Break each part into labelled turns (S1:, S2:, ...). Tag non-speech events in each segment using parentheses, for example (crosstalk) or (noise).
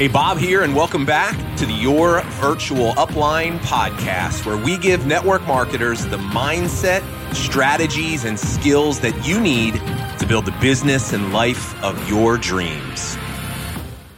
S1: Hey, Bob here, and welcome back to the Your Virtual Upline podcast, where we give network marketers the mindset, strategies, and skills that you need to build the business and life of your dreams.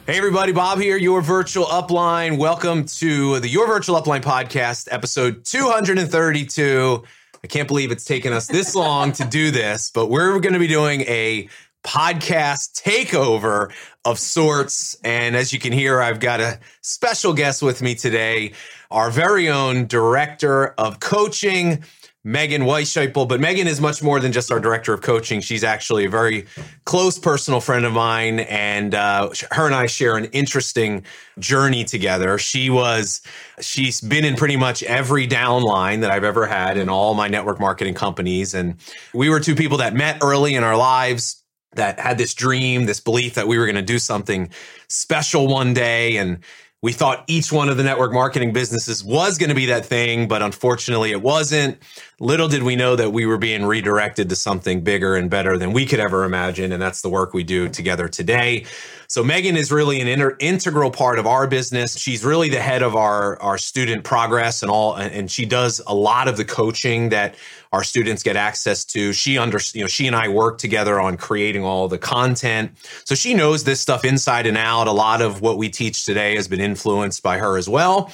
S1: Hey, everybody, Bob here, Your Virtual Upline. Welcome to the Your Virtual Upline podcast, episode 232. I can't believe it's taken us this long to do this, but we're going to be doing a podcast takeover of sorts. And as you can hear, I've got a special guest with me today, our very own director of coaching. Megan Weisscheipel, but Megan is much more than just our director of coaching. She's actually a very close personal friend of mine, and uh, her and I share an interesting journey together. She was, she's been in pretty much every downline that I've ever had in all my network marketing companies, and we were two people that met early in our lives that had this dream, this belief that we were going to do something special one day. And we thought each one of the network marketing businesses was going to be that thing, but unfortunately it wasn't. Little did we know that we were being redirected to something bigger and better than we could ever imagine. And that's the work we do together today. So Megan is really an inter- integral part of our business. She's really the head of our, our student progress and all, and she does a lot of the coaching that our students get access to. She under, you know, she and I work together on creating all the content. So she knows this stuff inside and out. A lot of what we teach today has been influenced by her as well.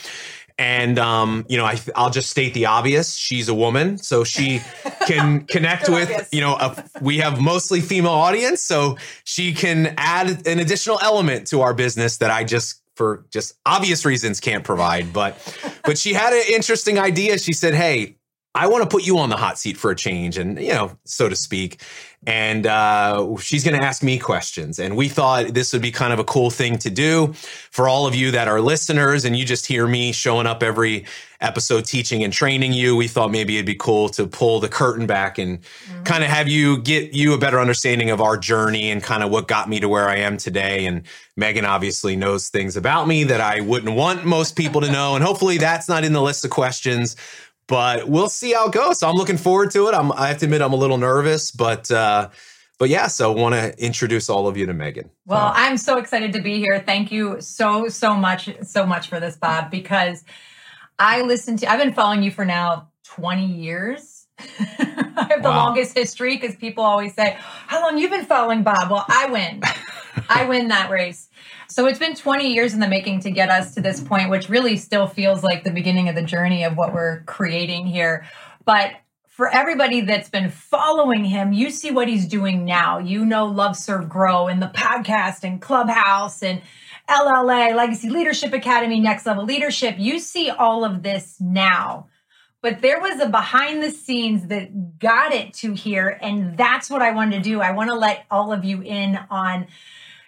S1: And um, you know, I, I'll just state the obvious. She's a woman, so she (laughs) can connect with. Obvious. You know, a, we have mostly female audience, so she can add an additional element to our business that I just for just obvious reasons can't provide but but she had an interesting idea she said hey I want to put you on the hot seat for a change, and you know, so to speak. And uh, she's going to ask me questions. And we thought this would be kind of a cool thing to do for all of you that are listeners, and you just hear me showing up every episode teaching and training you. We thought maybe it'd be cool to pull the curtain back and mm-hmm. kind of have you get you a better understanding of our journey and kind of what got me to where I am today. And Megan obviously knows things about me that I wouldn't want most people to know. And hopefully that's not in the list of questions but we'll see how it goes. So I'm looking forward to it. I'm, I have to admit, I'm a little nervous, but uh, but yeah. So I want to introduce all of you to Megan.
S2: Well, I'm so excited to be here. Thank you so so much so much for this, Bob, because I listened to. I've been following you for now 20 years. (laughs) I have the wow. longest history because people always say, "How long you been following Bob?" Well, I win. I win that race. So it's been 20 years in the making to get us to this point, which really still feels like the beginning of the journey of what we're creating here. But for everybody that's been following him, you see what he's doing now. You know Love Serve Grow and the podcast and Clubhouse and LLA, Legacy Leadership Academy, Next Level Leadership. You see all of this now. But there was a behind the scenes that got it to here. And that's what I wanted to do. I want to let all of you in on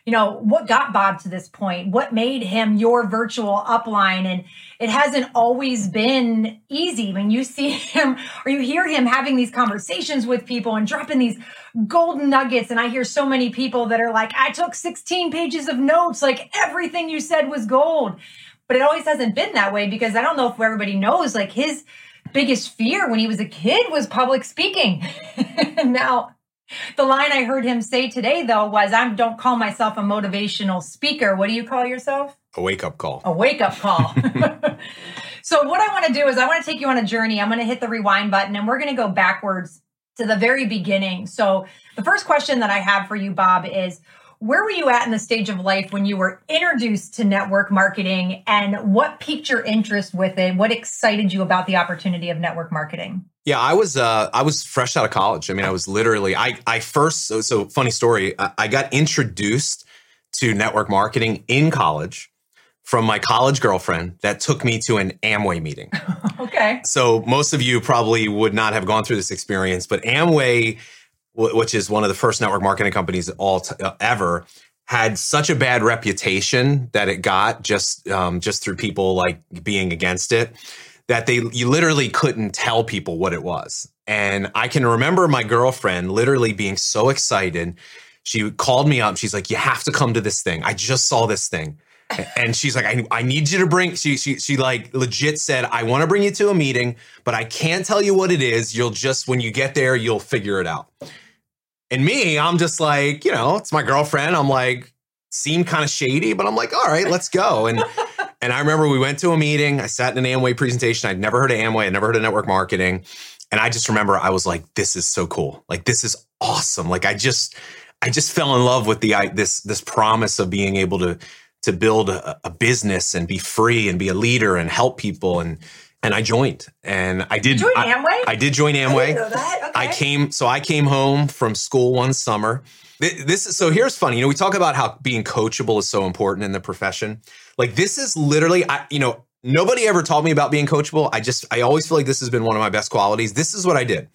S2: you know, what got Bob to this point? What made him your virtual upline? And it hasn't always been easy when you see (laughs) him or you hear him having these conversations with people and dropping these golden nuggets. And I hear so many people that are like, I took 16 pages of notes, like everything you said was gold. But it always hasn't been that way because I don't know if everybody knows, like his biggest fear when he was a kid was public speaking. (laughs) now the line I heard him say today, though, was I don't call myself a motivational speaker. What do you call yourself?
S1: A wake up call.
S2: A wake up call. (laughs) so, what I want to do is I want to take you on a journey. I'm going to hit the rewind button and we're going to go backwards to the very beginning. So, the first question that I have for you, Bob, is where were you at in the stage of life when you were introduced to network marketing and what piqued your interest with it? What excited you about the opportunity of network marketing?
S1: Yeah, I was uh, I was fresh out of college. I mean, I was literally I I first so, so funny story. I, I got introduced to network marketing in college from my college girlfriend that took me to an Amway meeting. (laughs)
S2: okay.
S1: So most of you probably would not have gone through this experience, but Amway, which is one of the first network marketing companies all t- uh, ever, had such a bad reputation that it got just um, just through people like being against it that they you literally couldn't tell people what it was. And I can remember my girlfriend literally being so excited. She called me up. She's like, "You have to come to this thing. I just saw this thing." and she's like, I, I need you to bring, she, she, she like legit said, I want to bring you to a meeting, but I can't tell you what it is. You'll just, when you get there, you'll figure it out. And me, I'm just like, you know, it's my girlfriend. I'm like, seemed kind of shady, but I'm like, all right, let's go. And and I remember we went to a meeting. I sat in an Amway presentation. I'd never heard of Amway. I'd never heard of network marketing. And I just remember I was like, this is so cool. Like this is awesome. Like I just I just fell in love with the I, this this promise of being able to to build a, a business and be free and be a leader and help people and and I joined and I did
S2: join Amway.
S1: I, did join Amway.
S2: I, okay.
S1: I came so I came home from school one summer. This is so here's funny. You know, we talk about how being coachable is so important in the profession. Like this is literally I you know, nobody ever taught me about being coachable. I just I always feel like this has been one of my best qualities. This is what I did.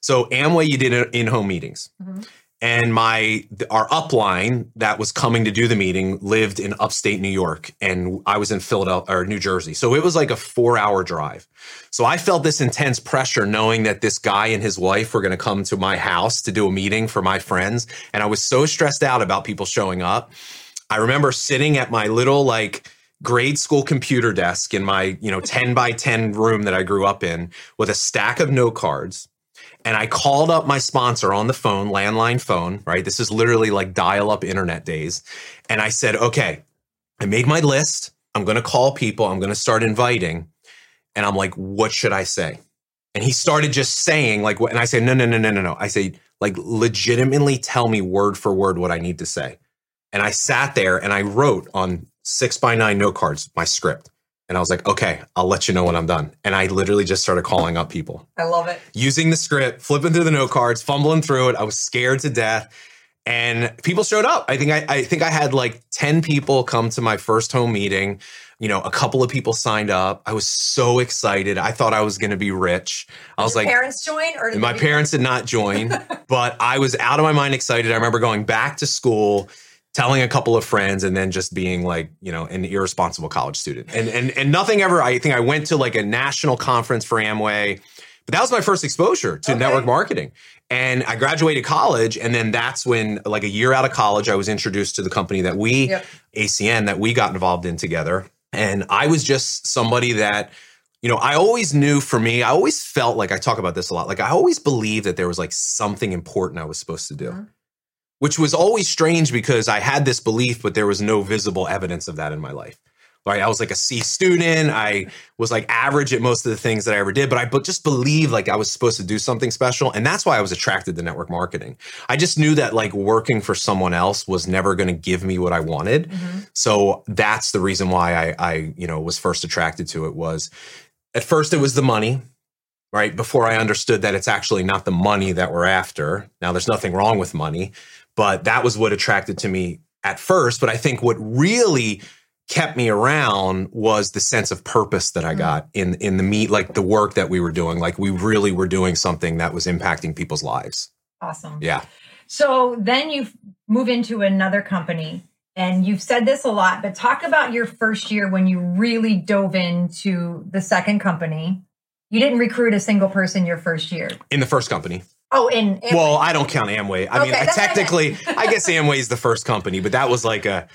S1: So Amway you did in-home meetings. Mm-hmm and my our upline that was coming to do the meeting lived in upstate New York and I was in Philadelphia or New Jersey. So it was like a 4-hour drive. So I felt this intense pressure knowing that this guy and his wife were going to come to my house to do a meeting for my friends and I was so stressed out about people showing up. I remember sitting at my little like grade school computer desk in my, you know, 10 by 10 room that I grew up in with a stack of note cards and I called up my sponsor on the phone, landline phone, right? This is literally like dial up internet days. And I said, okay, I made my list. I'm going to call people. I'm going to start inviting. And I'm like, what should I say? And he started just saying, like, and I said, no, no, no, no, no, no. I say, like, legitimately tell me word for word what I need to say. And I sat there and I wrote on six by nine note cards my script. And I was like, okay, I'll let you know when I'm done. And I literally just started calling up people.
S2: I love it.
S1: Using the script, flipping through the note cards, fumbling through it. I was scared to death. And people showed up. I think I, I think I had like 10 people come to my first home meeting. You know, a couple of people signed up. I was so excited. I thought I was going to be rich. I was like,
S2: parents join or
S1: my parents did not join, (laughs) but I was out of my mind excited. I remember going back to school telling a couple of friends and then just being like you know an irresponsible college student and and and nothing ever i think i went to like a national conference for amway but that was my first exposure to okay. network marketing and i graduated college and then that's when like a year out of college i was introduced to the company that we yep. acn that we got involved in together and i was just somebody that you know, I always knew for me, I always felt like I talk about this a lot. Like I always believed that there was like something important I was supposed to do. Mm-hmm which was always strange because I had this belief, but there was no visible evidence of that in my life. Right. I was like a C student. I was like average at most of the things that I ever did, but I just believed like I was supposed to do something special. And that's why I was attracted to network marketing. I just knew that like working for someone else was never going to give me what I wanted. Mm-hmm. So that's the reason why I, I, you know, was first attracted to it was at first it was the money right? Before I understood that it's actually not the money that we're after. Now, there's nothing wrong with money, but that was what attracted to me at first. But I think what really kept me around was the sense of purpose that I mm. got in in the meet, like the work that we were doing. Like we really were doing something that was impacting people's lives.
S2: Awesome.
S1: Yeah.
S2: So then you move into another company and you've said this a lot, but talk about your first year when you really dove into the second company. You didn't recruit a single person your first year.
S1: In the first company.
S2: Oh, in
S1: Amway. well, I don't count Amway. I okay, mean, technically, I, guess (laughs) Amway is the first company, but that was like a,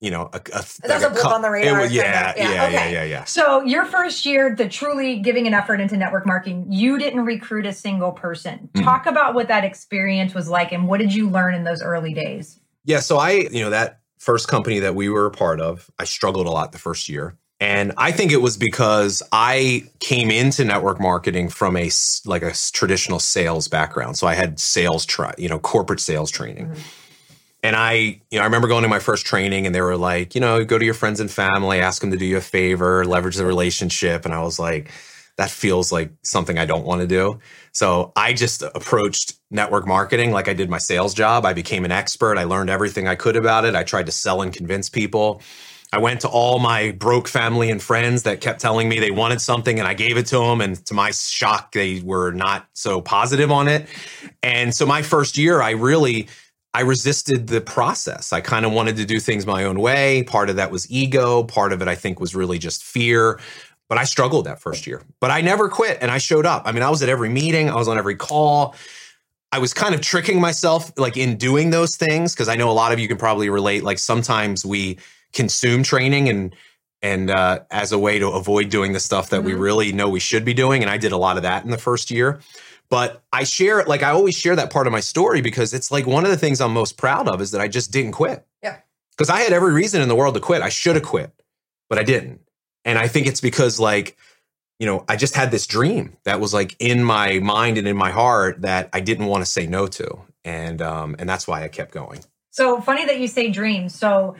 S1: you know, a, a,
S2: like a blip on the radar.
S1: Was, yeah, yeah, yeah, okay. yeah, yeah, yeah.
S2: So your first year, the truly giving an effort into network marketing, you didn't recruit a single person. Mm-hmm. Talk about what that experience was like, and what did you learn in those early days?
S1: Yeah, so I, you know, that first company that we were a part of, I struggled a lot the first year. And I think it was because I came into network marketing from a like a traditional sales background. So I had sales, try, you know, corporate sales training. Mm-hmm. And I, you know, I remember going to my first training and they were like, you know, go to your friends and family, ask them to do you a favor, leverage the relationship. And I was like, that feels like something I don't want to do. So I just approached network marketing like I did my sales job. I became an expert. I learned everything I could about it. I tried to sell and convince people. I went to all my broke family and friends that kept telling me they wanted something and I gave it to them. And to my shock, they were not so positive on it. And so my first year, I really, I resisted the process. I kind of wanted to do things my own way. Part of that was ego. Part of it, I think, was really just fear. But I struggled that first year. But I never quit and I showed up. I mean, I was at every meeting, I was on every call. I was kind of tricking myself like in doing those things because I know a lot of you can probably relate. Like sometimes we, consume training and and uh, as a way to avoid doing the stuff that mm-hmm. we really know we should be doing. And I did a lot of that in the first year. But I share like I always share that part of my story because it's like one of the things I'm most proud of is that I just didn't quit.
S2: Yeah.
S1: Because I had every reason in the world to quit. I should have quit, but I didn't. And I think it's because like, you know, I just had this dream that was like in my mind and in my heart that I didn't want to say no to. And um, and that's why I kept going.
S2: So funny that you say dreams. So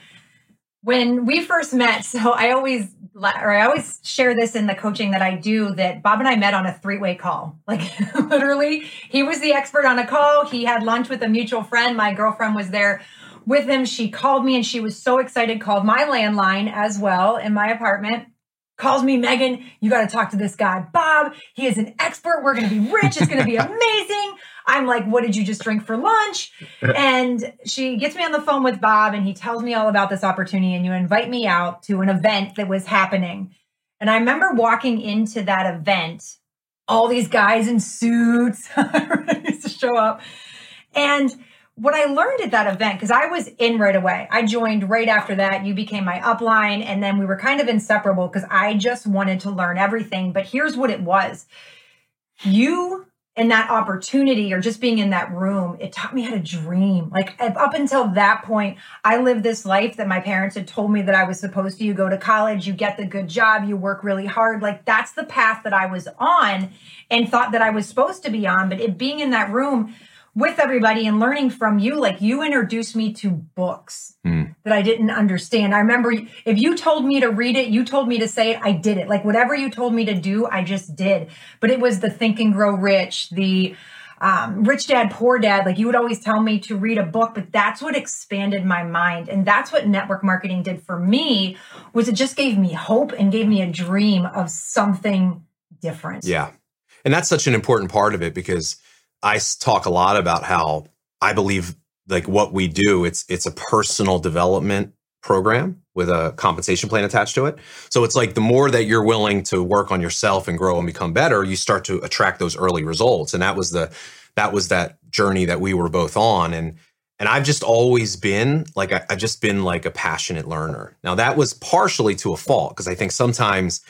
S2: when we first met, (laughs) so I always or I always share this in the coaching that I do that Bob and I met on a three-way call. (laughs) Like literally, he was the expert on a call. He had lunch with a mutual friend. My girlfriend was there with him. She called me and she was so excited, called my landline as well in my apartment. Calls me, Megan, you got to talk to this guy, Bob. He is an expert. We're going to be rich. It's going to be (laughs) amazing. I'm like, what did you just drink for lunch? And she gets me on the phone with Bob and he tells me all about this opportunity. And you invite me out to an event that was happening. And I remember walking into that event, all these guys in suits (laughs) used to show up. And what I learned at that event, because I was in right away, I joined right after that. You became my upline, and then we were kind of inseparable because I just wanted to learn everything. But here's what it was you and that opportunity or just being in that room, it taught me how to dream. Like up until that point, I lived this life that my parents had told me that I was supposed to. You go to college, you get the good job, you work really hard. Like that's the path that I was on and thought that I was supposed to be on. But it being in that room, with everybody and learning from you. Like you introduced me to books mm. that i didn't understand. I remember if you told me to read it you told me to say it i did it. Like whatever you told me to do i just did. But it was the think and grow rich the um, rich dad poor dad. Like you would always tell me to read a book but that's what expanded my mind. And that's what network marketing did for me was it just gave me hope and gave me a dream of something different.
S1: Yeah. And that's such an important part of it because I talk a lot about how I believe like what we do it's it's a personal development program with a compensation plan attached to it. So it's like the more that you're willing to work on yourself and grow and become better, you start to attract those early results. And that was the that was that journey that we were both on. And and I've just always been like I, I've just been like a passionate learner. Now that was partially to a fault because I think sometimes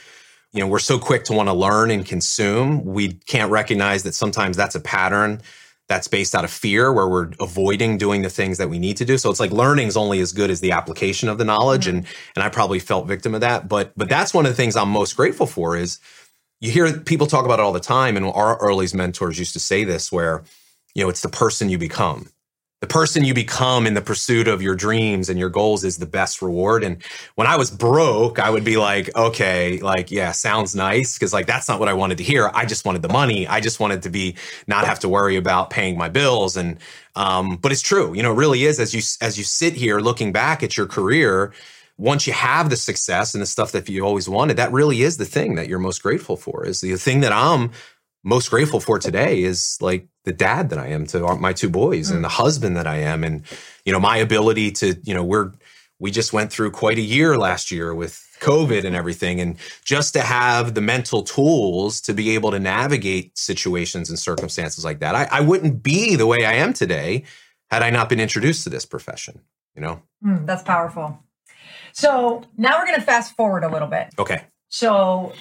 S1: you know we're so quick to want to learn and consume we can't recognize that sometimes that's a pattern that's based out of fear where we're avoiding doing the things that we need to do. So it's like learning is only as good as the application of the knowledge mm-hmm. and and i probably felt victim of that. But but that's one of the things i'm most grateful for is you hear people talk about it all the time and our early's mentors used to say this where you know it's the person you become the person you become in the pursuit of your dreams and your goals is the best reward. And when I was broke, I would be like, okay, like, yeah, sounds nice. Cause like, that's not what I wanted to hear. I just wanted the money. I just wanted to be, not have to worry about paying my bills. And, um, but it's true, you know, it really is as you, as you sit here looking back at your career, once you have the success and the stuff that you always wanted, that really is the thing that you're most grateful for is the thing that I'm most grateful for today is like the dad that I am to my two boys mm. and the husband that I am. And, you know, my ability to, you know, we're, we just went through quite a year last year with COVID and everything. And just to have the mental tools to be able to navigate situations and circumstances like that, I, I wouldn't be the way I am today had I not been introduced to this profession, you know?
S2: Mm, that's powerful. So now we're going to fast forward a little bit.
S1: Okay.
S2: So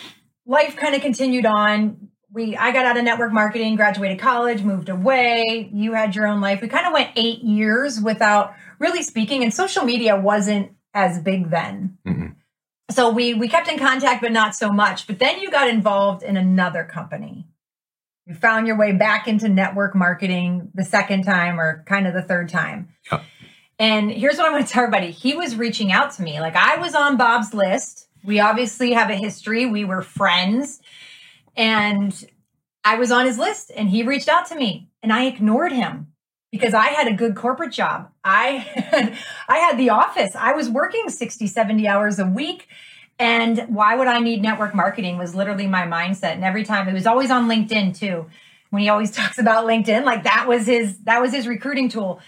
S2: life kind of continued on we I got out of network marketing, graduated college, moved away. You had your own life. We kind of went eight years without really speaking, and social media wasn't as big then. Mm-hmm. So we we kept in contact, but not so much. But then you got involved in another company. You found your way back into network marketing the second time, or kind of the third time. Yep. And here's what I want to tell everybody: he was reaching out to me. Like I was on Bob's list. We obviously have a history. We were friends and I was on his list and he reached out to me and I ignored him because I had a good corporate job. I (laughs) had I had the office. I was working 60, 70 hours a week. And why would I need network marketing was literally my mindset. And every time it was always on LinkedIn too. When he always (laughs) talks about LinkedIn, like that was his that was his recruiting tool.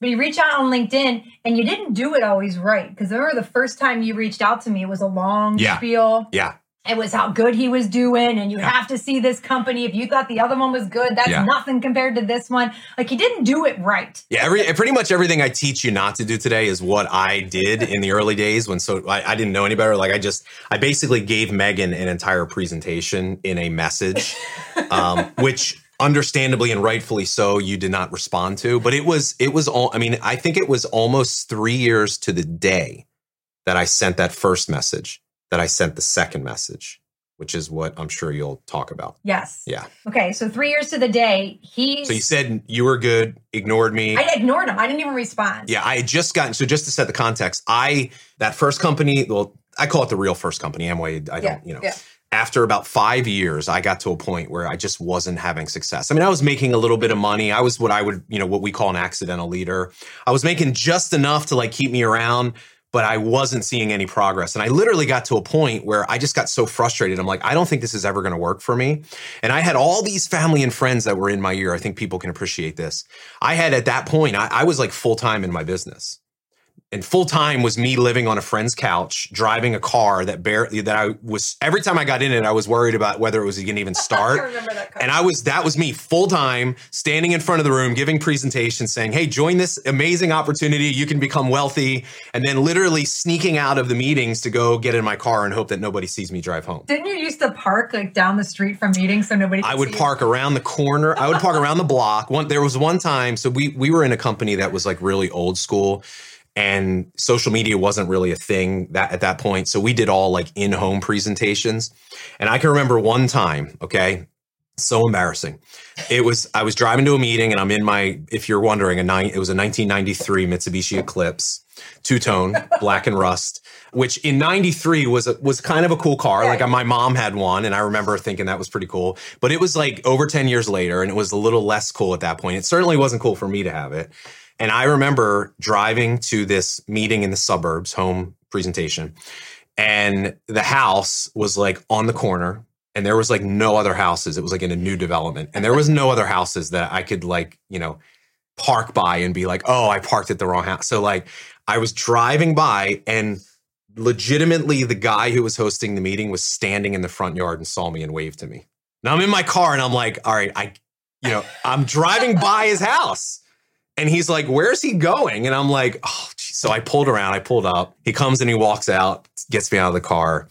S2: But he reached out on LinkedIn and you didn't do it always right. Because remember the first time you reached out to me, it was a long
S1: yeah.
S2: spiel.
S1: Yeah
S2: it was how good he was doing and you yeah. have to see this company. If you thought the other one was good that's yeah. nothing compared to this one. Like he didn't do it right.
S1: Yeah every pretty much everything i teach you not to do today is what i did in the early days when so I, I, didn't know any better. Like i just i basically gave megan an entire presentation in a message um, (laughs) which understandably and rightfully so you did not respond to but it was it was all i mean i think it was almost three years to the day that i sent that first message that i sent the second message which is what i'm sure you'll talk about
S2: Yes.
S1: yeah
S2: Okay, so three years to the day, he.
S1: so you said you were good ignored me
S2: I ignored him. I didn't even respond.
S1: yeah i had just gotten so just to set the context i that first company well i call it the real first company amway i don't
S2: Yeah,
S1: you know
S2: yeah.
S1: after about five years, I got to a point where I just wasn't having success. I mean, I was making a little bit of money. I was what I would, you know, what we call an accidental leader. I was making just enough to like keep me around, but I wasn't seeing any progress. And I literally got to a point where I just got so frustrated. I'm like, I don't think this is ever going to work for me. And I had all these family and friends that were in my ear. I think people can appreciate this. I had at that point, I, I was like full time in my business and full time was me living on a friend's couch, driving a car that barely that I was every time I got in it, I was worried about whether it was going to even (laughs)
S2: I
S1: start.
S2: remember that.
S1: And I was that was me full time, standing in front of the room, giving presentations, saying, "Hey, join this amazing opportunity. You can become wealthy." And then literally sneaking out of the meetings to go get in my car and hope that nobody sees me drive home.
S2: Didn't you used to park like down the street from meetings so nobody?
S1: I would
S2: see you?
S1: park around the corner. I would park around the block. One there was one time, so we we were in a company that was like really old school and social media wasn't really a thing that at that point. So we did all like in-home presentations. And I can remember one time, okay? So embarrassing. It was I was driving to a meeting and I'm in my if you're wondering a nine it was a 1993 Mitsubishi Eclipse two-tone black and rust which in 93 was a, was kind of a cool car like my mom had one and I remember thinking that was pretty cool but it was like over 10 years later and it was a little less cool at that point it certainly wasn't cool for me to have it and I remember driving to this meeting in the suburbs home presentation and the house was like on the corner and there was like no other houses it was like in a new development and there was no other houses that I could like you know park by and be like oh I parked at the wrong house so like I was driving by and legitimately the guy who was hosting the meeting was standing in the front yard and saw me and waved to me. Now I'm in my car and I'm like, all right, I, you know, I'm driving by his house. And he's like, where's he going? And I'm like, oh, geez. so I pulled around, I pulled up. He comes and he walks out, gets me out of the car.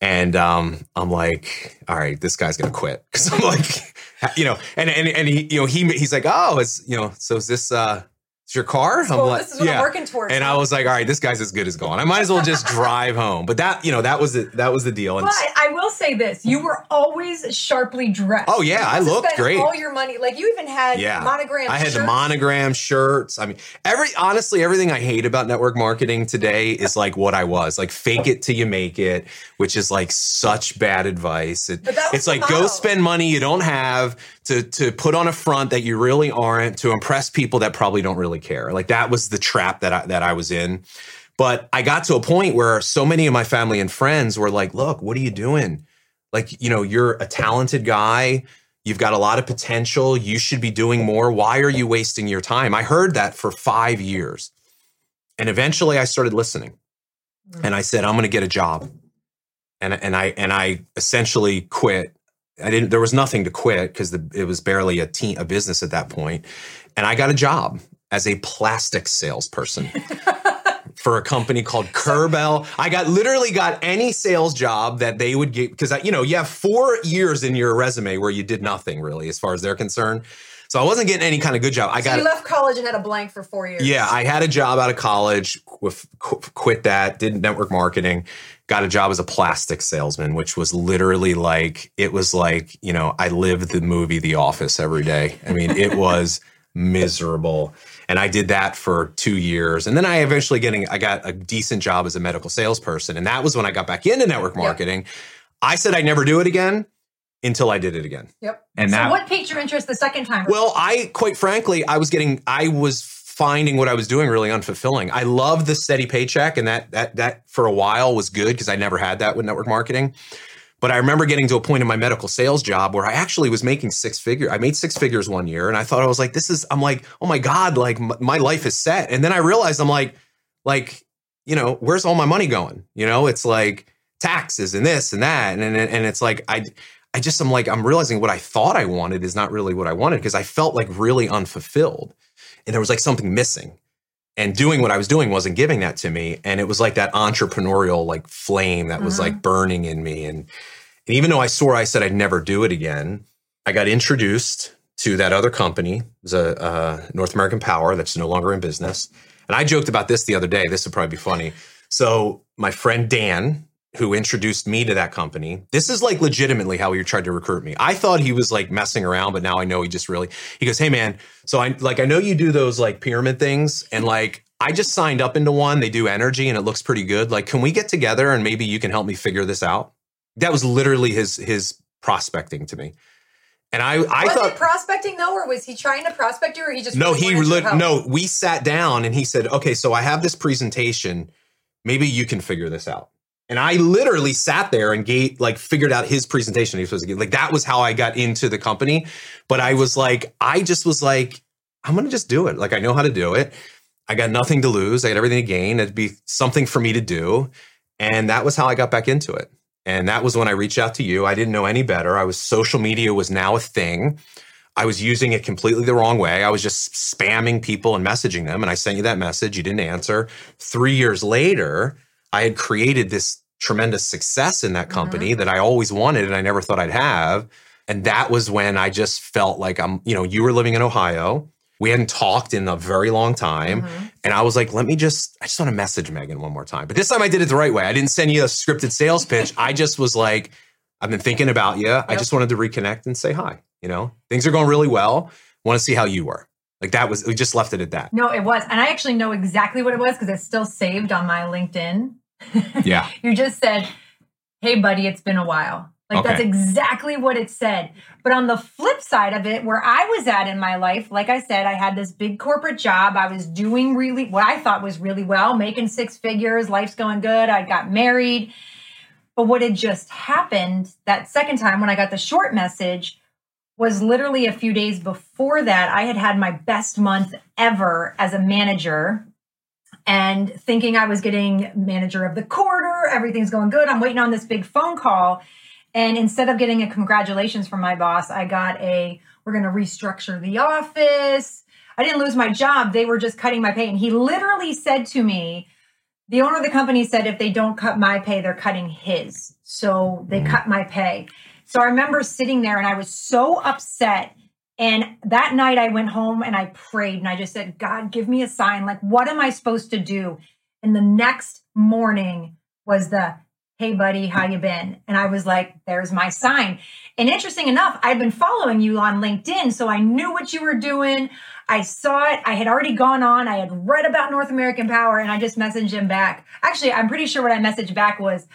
S1: And um, I'm like, all right, this guy's gonna quit. (laughs) Cause I'm like, (laughs) you know, and and and he, you know, he he's like, oh, it's you know, so is this uh it's your car? I'm
S2: Well,
S1: like,
S2: this is what I'm working towards.
S1: and I was like, all right, this guy's as good as gone. I might as well just (laughs) drive home. But that, you know, that was the that was the deal. And
S2: But I will say this: you were always sharply dressed.
S1: Oh, yeah, I looked great.
S2: All your money, like you even had
S1: yeah,
S2: monogram.
S1: I had the monogram shirts. I mean, every honestly, everything I hate about network marketing today is like what I was. Like fake it till you make it, which is like such bad advice. It,
S2: But that was
S1: it's like go spend money you don't have to to put on a front that you really aren't to impress people that probably don't really care. Like that was the trap that I, that I was in. But I got to a point where so many of my family and friends were like, "Look, what are you doing? Like, you know, you're a talented guy." You've got a lot of potential. You should be doing more. Why are you wasting your time? I heard that for five years. And eventually I started listening. Mm. And I said, I'm going to get a job. And, and I and I essentially quit. I didn't there was nothing to quit because it was barely a team a business at that point. And I got a job as a plastic salesperson (laughs) for a company called Curbell. I got literally got any sales job that they would get because you know you have four years in your resume where you did nothing really as far as they're concerned. So I wasn't getting any kind of good job. I
S2: So
S1: got
S2: you left college and had a blank for four years.
S1: yeah, I had a job out of college, qu- qu- quit that, did network marketing, got a job as a plastic salesman, which was literally like, it was like, you know, I lived the movie The Office every day. I mean, it (laughs) was miserable. And I did that for two years. And then I eventually getting, I got a decent job as a medical salesperson. And that was when I got back into network marketing. I said I'd never do it again until I did it again.
S2: Yep.
S1: And
S2: so
S1: that,
S2: what piqued your interest the second time?
S1: well, I quite frankly, I was getting, I was finding what I was doing really unfulfilling. I loved the steady paycheck, and that that that for a while was good because I never had that with network marketing. But I remember getting to a point in my medical sales job where I actually was making six figure. I made six figures one year, and I thought I was like, "This is." I'm like, "Oh my god!" Like m- my life is set. And then I realized I'm like, like you know, where's all my money going? You know, it's like taxes and this and that, and and, and it's like I. I just am like I'm realizing what I thought I wanted is not really what I wanted because I felt like really unfulfilled and there was like something missing and doing what I was doing wasn't giving that to me and it was like that entrepreneurial like flame that was
S2: Mhm.
S1: like burning in me and and even though I swore I said I'd never do it again I got introduced to that other company. It was a uh, North American Power that's no longer in business. And I joked about this the other day. This would probably be funny. So my friend Dan, who introduced me to that company. This is like legitimately how he tried to recruit me. I thought he was like messing around, but now I know he just really he goes, "Hey man, so I like I know you do those like pyramid things and like I just signed up into one. They do energy and it looks pretty good. Like can we get together and maybe you can help me figure this out?" That was literally his his prospecting to me. And I, I
S2: was
S1: thought
S2: prospecting though, or was he trying to prospect you, or he just
S1: no,
S2: really
S1: he
S2: wanted your
S1: lit,
S2: help?
S1: no. We sat down and he said, "Okay, so I have this presentation. Maybe you can figure this out." And I literally sat there and gave, like figured out his presentation. He was supposed to give. Like that was how I got into the company. But I was like, I just was like, I'm gonna just do it. Like I know how to do it. I got nothing to lose. I got everything to gain. It'd be something for me to do. And that was how I got back into it. And that was when I reached out to you. I didn't know any better. I was social media was now a thing. I was using it completely the wrong way. I was just spamming people and messaging them. And I sent you that message. You didn't answer. Three years later, I had created this tremendous success in that company that I always wanted and I never thought I'd have. And that was when I just felt like I'm, you know, you were living in Ohio. We hadn't talked in a very long time.
S2: Mhm.
S1: And I was like, let me just, I just want to message Megan one more time. But this time I did it the right way. I didn't send you a scripted sales pitch. I just was like, I've been thinking about you. I just wanted to reconnect and say hi. You know, things are going really well. Want to see how you were. Like that was, we just left it at that.
S2: No, it was, and I actually know exactly what it was because it's still saved on my LinkedIn.
S1: Yeah. (laughs)
S2: you just said, "Hey, buddy, it's been a while." Like that's exactly what it said. But on the flip side of it, where I was at in my life, like I said, I had this big corporate job. I was doing really what I thought was really well, making six figures, life's going good. I got married. But what had just happened that second time when I got the short message was literally a few days before that. I had had my best month ever as a manager and thinking I was getting manager of the quarter, everything's going good. I'm waiting on this big phone call. And instead of getting a congratulations from my boss, I got a we're going to restructure the office. I didn't lose my job. They were just cutting my pay. And he literally said to me, the owner of the company said if they don't cut my pay, they're cutting his. So they mm. cut my pay. So I remember sitting there and I was so upset. And that night I went home and I prayed and I just said, God, give me a sign. Like, what am I supposed to do? And the next morning was the, hey buddy, how you been? And I was like, there's my sign. And interesting enough, I'd been following you on LinkedIn, so I knew what you were doing. I saw it. I had already gone on. I had read about North American Power and I just messaged him back. Actually, I'm pretty sure what I messaged back was,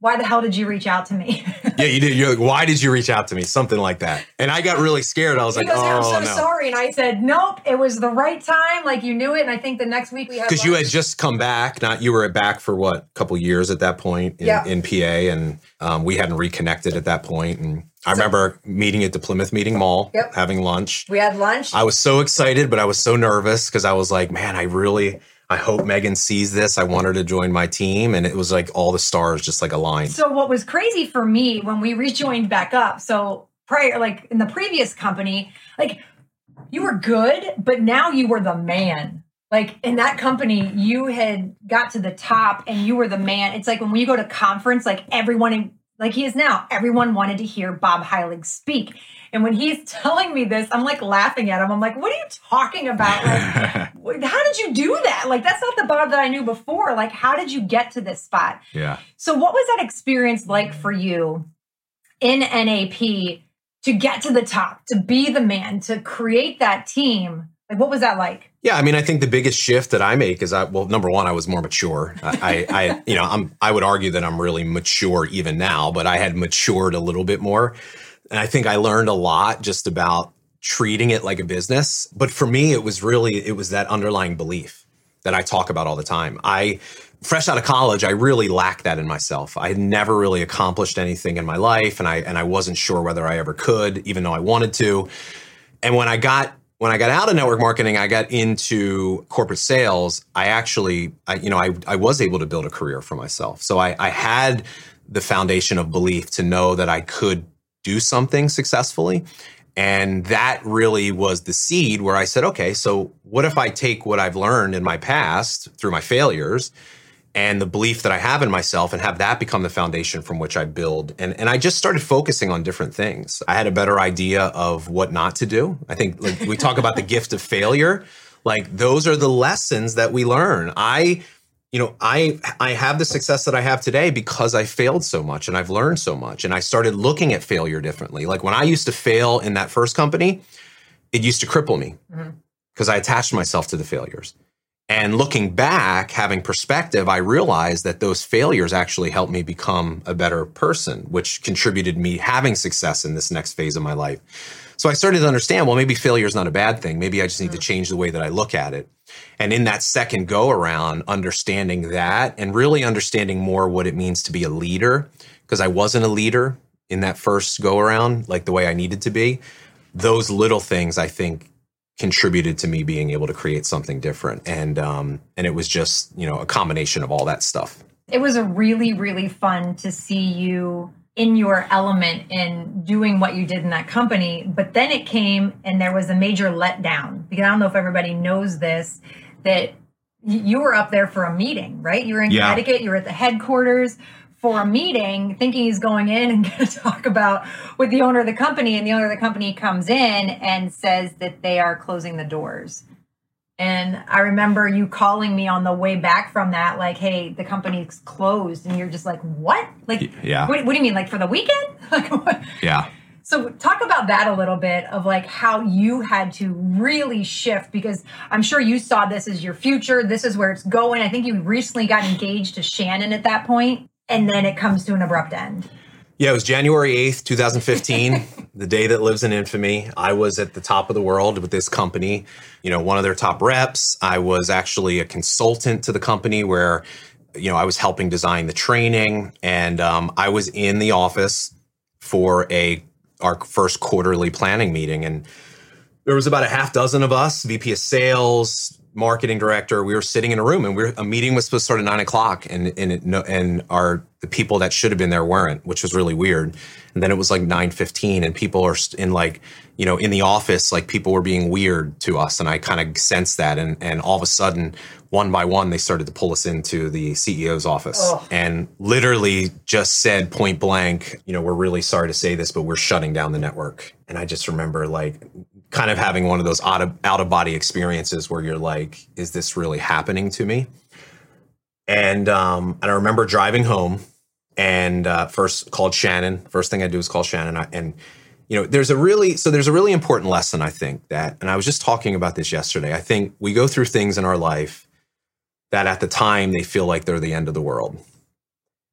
S2: why the hell did you reach out to me? (laughs)
S1: Yeah, you did. You're like, why did you reach out to me? Something like that. And I got really scared. I was
S2: he
S1: like,
S2: goes, I'm
S1: oh,
S2: so
S1: no.
S2: sorry. And I said, nope, it was the right time. Like you knew it. And I think the next week we had
S1: Because you had just come back. Not you were back for what, a couple years at that point in,
S2: Yeah.
S1: in PA, and um, we hadn't reconnected at that point. And I remember meeting at the Plymouth Meeting Mall,
S2: Yep.
S1: having lunch.
S2: we had lunch.
S1: I was so excited, but I was so nervous because I was like, man, I really, I hope Megan sees this. I want her to join my team, and it was like all the stars just like aligned.
S2: So what was crazy for me when we rejoined back up, so prior like in the previous company, like you were good, but now you were the man. Like in that company, you had got to the top and you were the man. It's like when you go to conference, like everyone in like he is now, everyone wanted to hear Bob Heilig speak. And when he's telling me this, I'm like laughing at him. I'm like, what are you talking about? Like, (laughs) how did you do that? Like, that's not the Bob that I knew before. Like, how did you get to this spot?
S1: yeah.
S2: So, what was that experience like for you in NAP to get to the top, to be the man, to create that team? Like, what was that like?
S1: Yeah, I mean, I think the biggest shift that I make is I well, number one, I was more mature. I, I, I you know, I'm I would argue that I'm really mature even now, but I had matured a little bit more, and I think I learned a lot just about treating it like a business. But for me, it was really it was that underlying belief that I talk about all the time. I fresh out of college, I really lacked that in myself. I had never really accomplished anything in my life, and I and I wasn't sure whether I ever could, even though I wanted to. And when I got when I got out of network marketing, I got into corporate sales. I actually, I, you know, I, I was able to build a career for myself. So I, I had the foundation of belief to know that I could do something successfully. And that really was the seed where I said, okay, so what if I take what I've learned in my past through my failures and the belief that I have in myself and have that become the foundation from which I build. And and I just started focusing on different things. I had a better idea of what not to do. I think like we talk about the gift of failure. Like those are the lessons that we learn. I you know, I I have the success that I have today because I failed so much and I've learned so much and I started looking at failure differently. Like when I used to fail in that first company, it used to cripple me because mm-hmm. I attached myself to the failures. And looking back, having perspective, I realized that those failures actually helped me become a better person, which contributed me having success in this next phase of my life. So I started to understand, well, maybe failure is not a bad thing. Maybe I just need to mm. change the way that I look at it. And in that second go around, understanding that and really understanding more what it means to be a leader, because I wasn't a leader in that first go around, like the way I needed to be. Those little things I think contributed to me being able to create something different and um and it was just you know a combination of all that stuff
S2: it was a really really fun to see you in your element in doing what you did in that company but then it came and there was a major letdown because i don't know if everybody knows this that you were up there for a meeting right you were in yeah. connecticut you were at the headquarters for a meeting thinking he's going in and (laughs) going to talk about with the owner of the company and the owner of the company comes in and says that they are closing the doors and i remember you calling me on the way back from that like hey the company's closed and you're just like what like
S1: yeah
S2: what, what do you mean like for the weekend (laughs) like what?
S1: yeah
S2: so talk about that a little bit of like how you had to really shift because I'm sure you saw this as your future. This is where it's going. I think you recently got engaged to Shannon at that point and then it comes to an abrupt end.
S1: Yeah, it was January 8th, 2015, (laughs) the day that lives in infamy. I was at the top of the world with this company, you know, one of their top reps. I was actually a consultant to the company where, you know, I was helping design the training and um, I was in the office for a our first quarterly planning meeting and there was about a half dozen of us, VP of sales, marketing director, we were sitting in a room and we are a meeting was supposed to start at nine o'clock and and it, no, and our the people that should have been there weren't, which was really weird. And then it was like nine fifteen and people are in like you know in the office like people were being weird to us and I kind of sensed that and and all of a sudden one by one they started to pull us into the CEO's office oh. and literally just said point blank, you know, we're really sorry to say this, but we're shutting down the network. And I just remember like kind of having one of those out of, out of body experiences where you're like, is this really happening to me? And um, and I remember driving home and uh, first called Shannon. First thing I do is call Shannon. I, and you know, there's a really so there's a really important lesson I think that, and I was just talking about this yesterday. I think we go through things in our life that at the time they feel like they're the end of the world,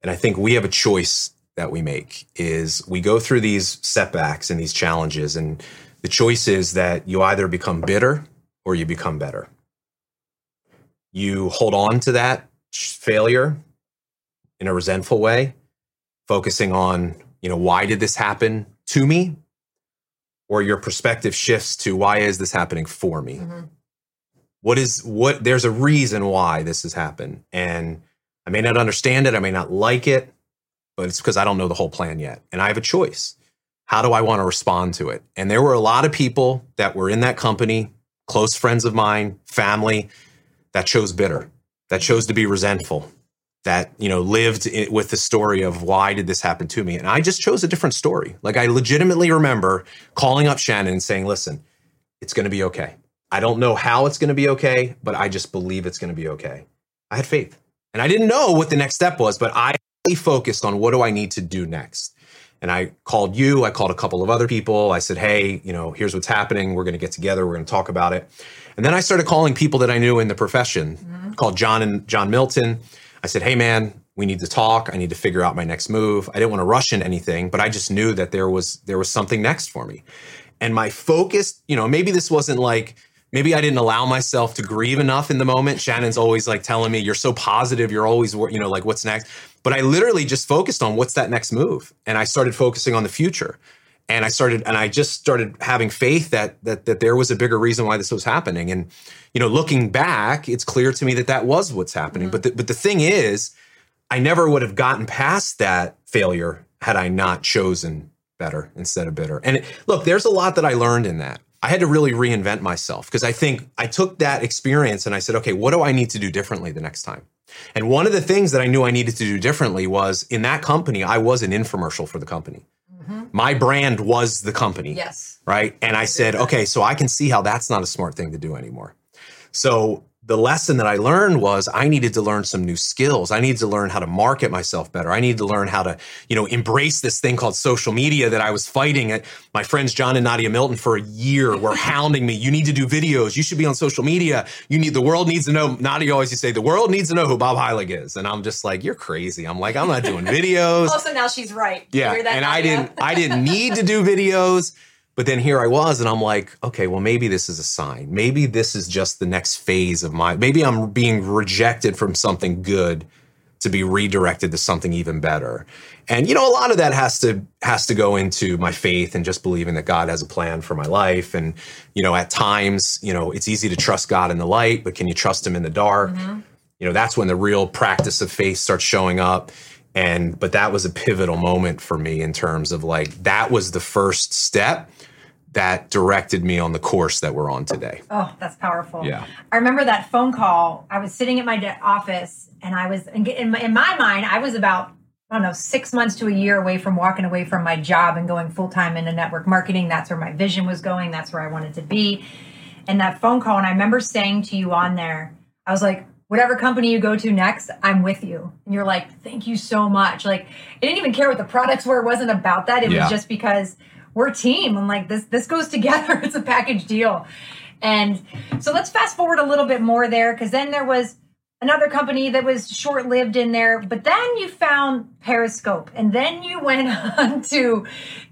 S1: and I think we have a choice that we make is we go through these setbacks and these challenges and the choice is that you either become bitter or you become better. You hold on to that failure in a resentful way, focusing on, you know, why did this happen to me? Or your perspective shifts to why is this happening for me? Mm-hmm. What is what there's a reason why this has happened. And I may not understand it, I may not like it, but it's because I don't know the whole plan yet. And I have a choice how do I want to respond to it? And there were a lot of people that were in that company, close friends of mine, family, that chose bitter, that chose to be resentful, that you know lived with the story of why did this happen to me? And I just chose a different story. Like I legitimately remember calling up Shannon and saying, "Listen, it's going to be okay. I don't know how it's going to be okay, but I just believe it's going to be okay." I had faith. And I didn't know what the next step was, but I focused on what do I need to do next. And I called you, I called a couple of other people. I said, hey, you know, here's what's happening. We're going to get together. We're going to talk about it. And then I started calling people that I knew in the profession, mm-hmm. called John and John Milton. I said, hey, man, we need to talk. I need to figure out my next move. I didn't want to rush into anything, but I just knew that there was there was something next for me. And my focus, you know, maybe this wasn't like maybe I didn't allow myself to grieve enough in the moment. Shannon's always like telling me, "You're so positive. You're always, you know, like what's next." But I literally just focused on what's that next move, and I started focusing on the future. And I started, and I just started having faith that that that there was a bigger reason why this was happening. And you know, looking back, it's clear to me that that was what's happening. Mm-hmm. But the, but the thing is, I never would have gotten past that failure had I not chosen better instead of bitter. And it, look, there's a lot that I learned in that. I had to really reinvent myself because I think I took that experience and I said, okay, what do I need to do differently the next time? And one of the things that I knew I needed to do differently was in that company, I was an infomercial for the company. Mm-hmm. My brand was the company.
S2: Yes.
S1: Right. And I said, okay, so I can see how that's not a smart thing to do anymore. So the lesson that I learned was I needed to learn some new skills. I needed to learn how to market myself better. I needed to learn how to, you know, embrace this thing called social media that I was fighting at. My friends John and Nadia Milton for a year were (laughs) hounding me. You need to do videos. You should be on social media. You need the world needs to know. Nadia always used to say the world needs to know who Bob Heilig is, and I'm just like, you're crazy. I'm like, I'm not doing (laughs) videos.
S2: also, now she's right.
S1: Yeah, and I didn't. I didn't need to do videos. But then here I was, and I'm like, okay, well, maybe this is a sign. Maybe this is just the next phase of my, maybe I'm being rejected from something good to be redirected to something even better. And you know, a lot of that has to has to go into my faith and just believing that God has a plan for my life. And you know, at times, you know, it's easy to trust God in the light, but can you trust him in the dark? Mm-hmm. You know, that's when the real practice of faith starts showing up. And but that was a pivotal moment for me in terms of like that was the first step that directed me on the course that we're on today.
S2: Oh, that's powerful.
S1: Yeah.
S2: I remember that phone call. I was sitting at my de- office and I was, in my, in my mind, I was about, I don't know, six months to a year away from walking away from my job and going full time into network marketing. That's where my vision was going. That's where I wanted to be. And that phone call, and I remember saying to you on there, I was like, whatever company you go to next, I'm with you. And you're like, thank you so much. Like, I didn't even care what the products were. It wasn't about that. It yeah. was just because we're a team. I'm like, this this goes (laughs) together. it's a package deal. And so let's fast forward a little bit more there, because then there was another company that was short lived in there. But then you found Periscope, and then you went (laughs) on to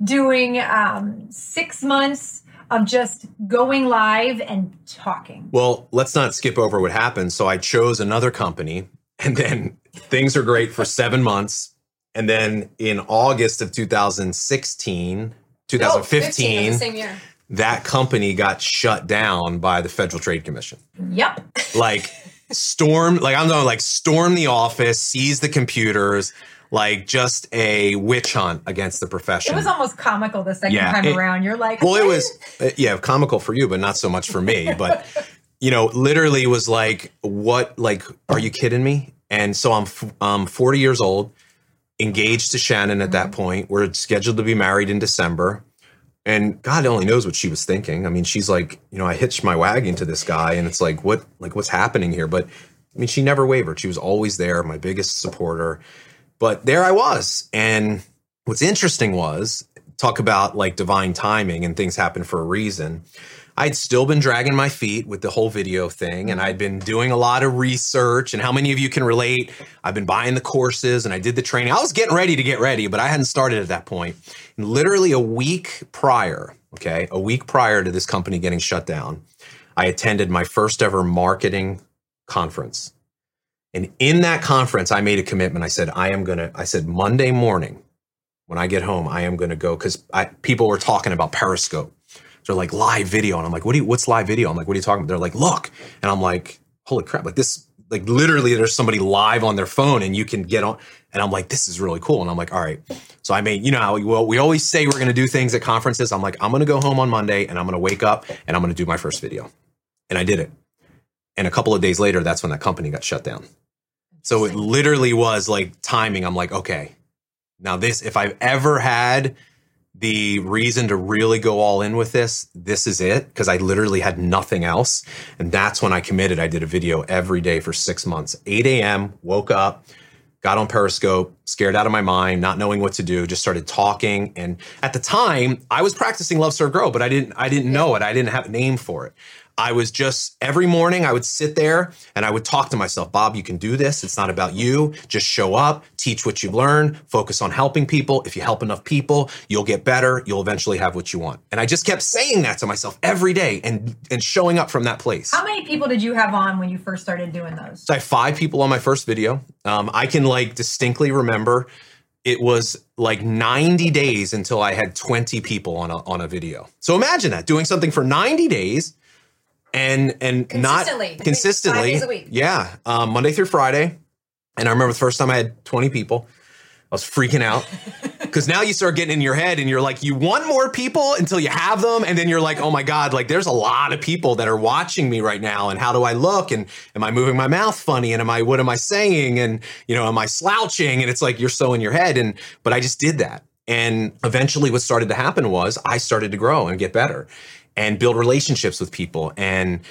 S2: doing um, six months of just going live and talking.
S1: Well, let's not skip over what happened. So I chose another company, and then things are great for seven months. And then in August of 2016, 2015,
S2: no, same year.
S1: that company got shut down by the Federal Trade Commission.
S2: Yep.
S1: Like storm, like I'm going to like storm the office, seize the computers, like just a witch hunt against the profession.
S2: It was almost comical the second yeah, time it, around. You're like,
S1: well, it was, uh, yeah, comical for you, but not so much for me. But you know, literally was like, what? Like, are you kidding me? And so I'm, I'm 40 years old engaged to Shannon at that mm-hmm. point. We're scheduled to be married in December. And God only knows what she was thinking. I mean, she's like, you know, I hitched my wagon to this guy and it's like, what like what's happening here? But I mean, she never wavered. She was always there, my biggest supporter. But there I was. And what's interesting was talk about like divine timing and things happen for a reason. I'd still been dragging my feet with the whole video thing and mm-hmm. I'd been doing a lot of research. And how many of you can relate? I've been buying the courses and I did the training. I was getting ready to get ready, but I hadn't started at that point. And literally a week prior, okay, a week prior to this company getting shut down, I attended my first ever marketing conference. And in that conference, I made a commitment. I said, I am going to, I said, Monday morning, when I get home, I am going to go because people were talking about Periscope they're like live video, and I'm like, what do you, what's live video? I'm like, what are you talking about? They're like, look, and I'm like, holy crap, like this, like literally, there's somebody live on their phone, and you can get on, and I'm like, this is really cool, and I'm like, all right, so I made, you know, how well, we always say we're going to do things at conferences. I'm like, I'm going to go home on Monday, and I'm going to wake up, and I'm going to do my first video, and I did it, and a couple of days later, that's when that company got shut down. So it literally was like timing. I'm like, okay, now this, if I've ever had the reason to really go all in with this, this is it, because I literally had nothing else. And that's when I committed. I did a video every day for six months. 8 a.m., woke up, got on Periscope, scared out of my mind, not knowing what to do, just started talking. And at the time, I was practicing Love Serve Grow, but I didn't I didn't know it. I didn't have a name for it. I was just every morning I would sit there and I would talk to myself, Bob, you can do this. It's not about you. Just show up, teach what you've learned, focus on helping people. If you help enough people, you'll get better. You'll eventually have what you want. And I just kept saying that to myself every day and and showing up from that place.
S2: How many people did you have on when you first started doing those?
S1: So I had five people on my first video. Um, I can like distinctly remember it was like 90 days until I had 20 people on a, on a video. So imagine that doing something for 90 days and and consistently. not consistently. Yeah, um, Monday through Friday. And I remember the first time I had 20 people, I was freaking out (laughs) Because now you start getting in your head and you're like, you want more people until you have them. And then you're like, oh my God, like there's a lot of people that are watching me right now. And how do I look? And am I moving my mouth funny? And am I, what am I saying? And, you know, am I slouching? And it's like you're so in your head. And, but I just did that. And eventually what started to happen was I started to grow and get better and build relationships with people. And,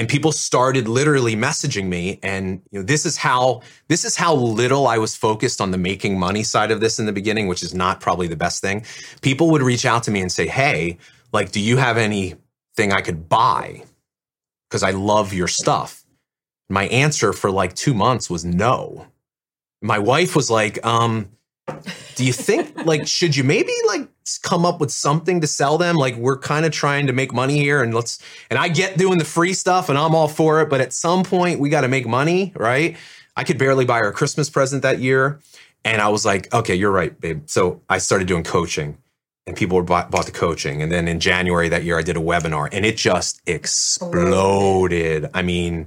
S1: and people started literally messaging me. And you know this is how this is how little i was focused on the making money side of this in the beginning which is not probably the best thing. People would reach out to me and say hey like do you have anything i could buy? Because i love your stuff. My answer for like 2 months was no. My wife was like um do you think like should you maybe like come up with something to sell them like we're kind of trying to make money here and let's and i get doing the free stuff and i'm all for it but at some point we got to make money right? I could barely buy her a christmas present that year and i was like okay you're right babe. So i started doing coaching and people were bought, bought the coaching and then in january that year i did a webinar and it just exploded. I mean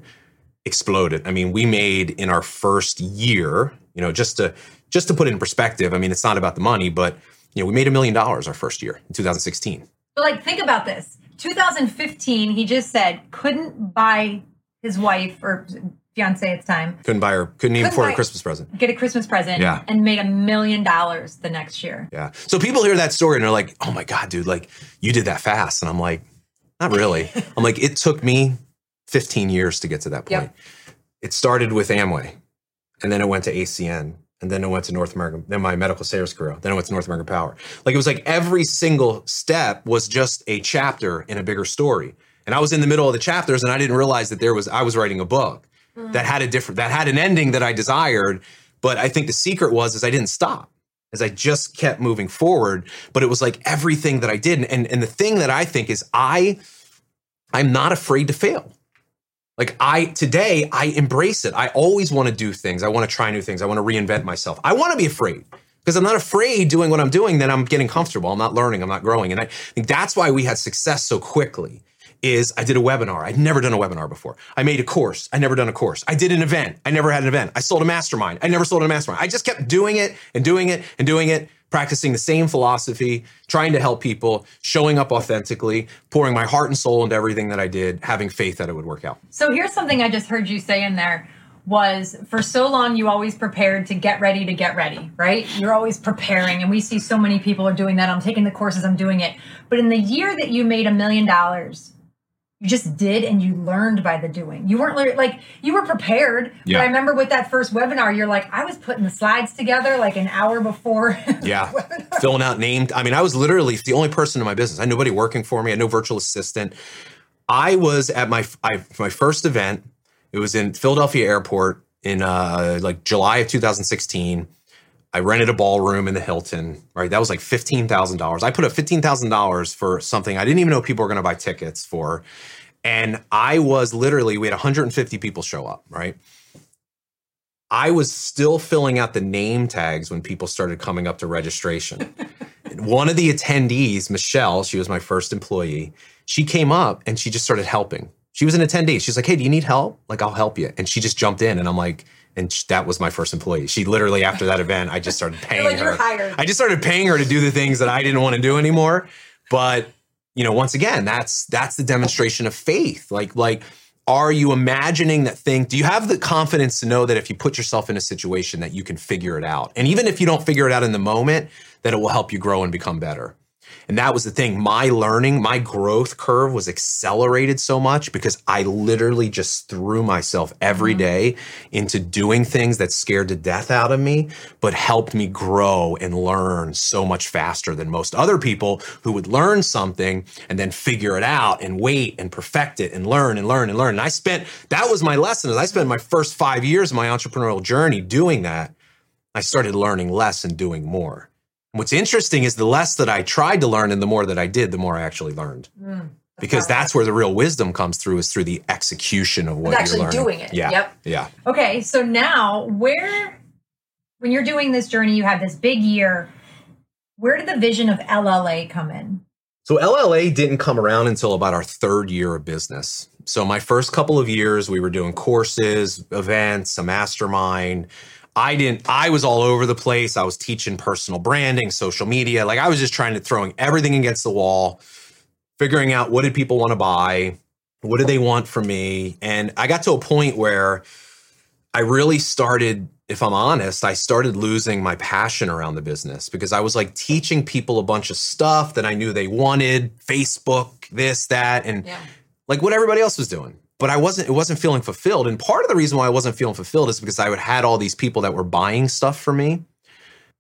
S1: exploded. I mean we made in our first year you know just to just to put it in perspective, I mean, it's not about the money, but you know, we made a million dollars our first year in 2016.
S2: But like, think about this. 2015, he just said couldn't buy his wife or fiance at the time.
S1: Couldn't buy her, couldn't even afford a Christmas present.
S2: Get a Christmas present.
S1: Yeah.
S2: And made a million dollars the next year.
S1: Yeah. So people hear that story and they're like, oh my God, dude, like you did that fast. And I'm like, not really. (laughs) I'm like, it took me 15 years to get to that point. Yep. It started with Amway and then it went to ACN and then I went to North American, then my medical sales career, then I went to North American Power. Like it was like every single step was just a chapter in a bigger story. And I was in the middle of the chapters and I didn't realize that there was, I was writing a book mm. that had a different, that had an ending that I desired. But I think the secret was, is I didn't stop as I just kept moving forward. But it was like everything that I did. And, and the thing that I think is I, I'm not afraid to fail. Like I today, I embrace it. I always want to do things. I want to try new things. I want to reinvent myself. I want to be afraid because I'm not afraid doing what I'm doing. Then I'm getting comfortable. I'm not learning. I'm not growing. And I think that's why we had success so quickly. Is I did a webinar. I'd never done a webinar before. I made a course. I never done a course. I did an event. I never had an event. I sold a mastermind. I never sold a mastermind. I just kept doing it and doing it and doing it practicing the same philosophy, trying to help people, showing up authentically, pouring my heart and soul into everything that I did, having faith that it would work out.
S2: So here's something I just heard you say in there was for so long you always prepared to get ready to get ready, right? You're always preparing and we see so many people are doing that. I'm taking the courses, I'm doing it. But in the year that you made a million dollars, you just did and you learned by the doing. You weren't like you were prepared. Yeah. But I remember with that first webinar, you're like, I was putting the slides together like an hour before. (laughs)
S1: yeah. Filling out named. I mean, I was literally the only person in my business. I had nobody working for me. I had no virtual assistant. I was at my I, my first event. It was in Philadelphia Airport in uh, like July of 2016. I rented a ballroom in the Hilton, right? That was like $15,000. I put up $15,000 for something I didn't even know people were going to buy tickets for. And I was literally, we had 150 people show up, right? I was still filling out the name tags when people started coming up to registration. (laughs) One of the attendees, Michelle, she was my first employee, she came up and she just started helping. She was an attendee. She's like, hey, do you need help? Like, I'll help you. And she just jumped in and I'm like, and that was my first employee. She literally after that event, I just started (laughs) paying like her. I just started paying her to do the things that I didn't want to do anymore. But you know, once again, that's that's the demonstration of faith. Like like are you imagining that thing? Do you have the confidence to know that if you put yourself in a situation that you can figure it out? And even if you don't figure it out in the moment, that it will help you grow and become better. And that was the thing. My learning, my growth curve was accelerated so much because I literally just threw myself every mm-hmm. into doing things that scared to death out of me, but helped me grow and learn so much faster than most other people who would learn something and then figure it out and wait and perfect it and learn and learn and learn. And I spent, that was my lesson. As I spent my first five years of my entrepreneurial journey doing that. I started learning less and doing more. What's interesting is the less that I tried to learn and the more that I did, the more I actually learned. Mm, because that's where the real wisdom comes through is through the execution of what
S2: actually
S1: you're
S2: learning. doing it.
S1: Yeah.
S2: Yep.
S1: Yeah.
S2: Okay. So now where when you're doing this journey, you have this big year. Where did the vision of LLA come in?
S1: So LLA didn't come around until about our third year of business. So my first couple of years, we were doing courses, events, a mastermind. I didn't, I was all over the place. I was teaching personal branding, social media. Like I was just trying to throwing everything against the wall, figuring out what did people want to buy? What do they want from me? And I got to a point where I really started, if I'm honest, I started losing my passion around the business because I was like teaching people a bunch of stuff that I knew they wanted, Facebook, this, that, and yeah. like what everybody else was doing but I wasn't it wasn't feeling fulfilled. And part of the reason why I wasn't feeling fulfilled is because I had all these people that were buying stuff for me.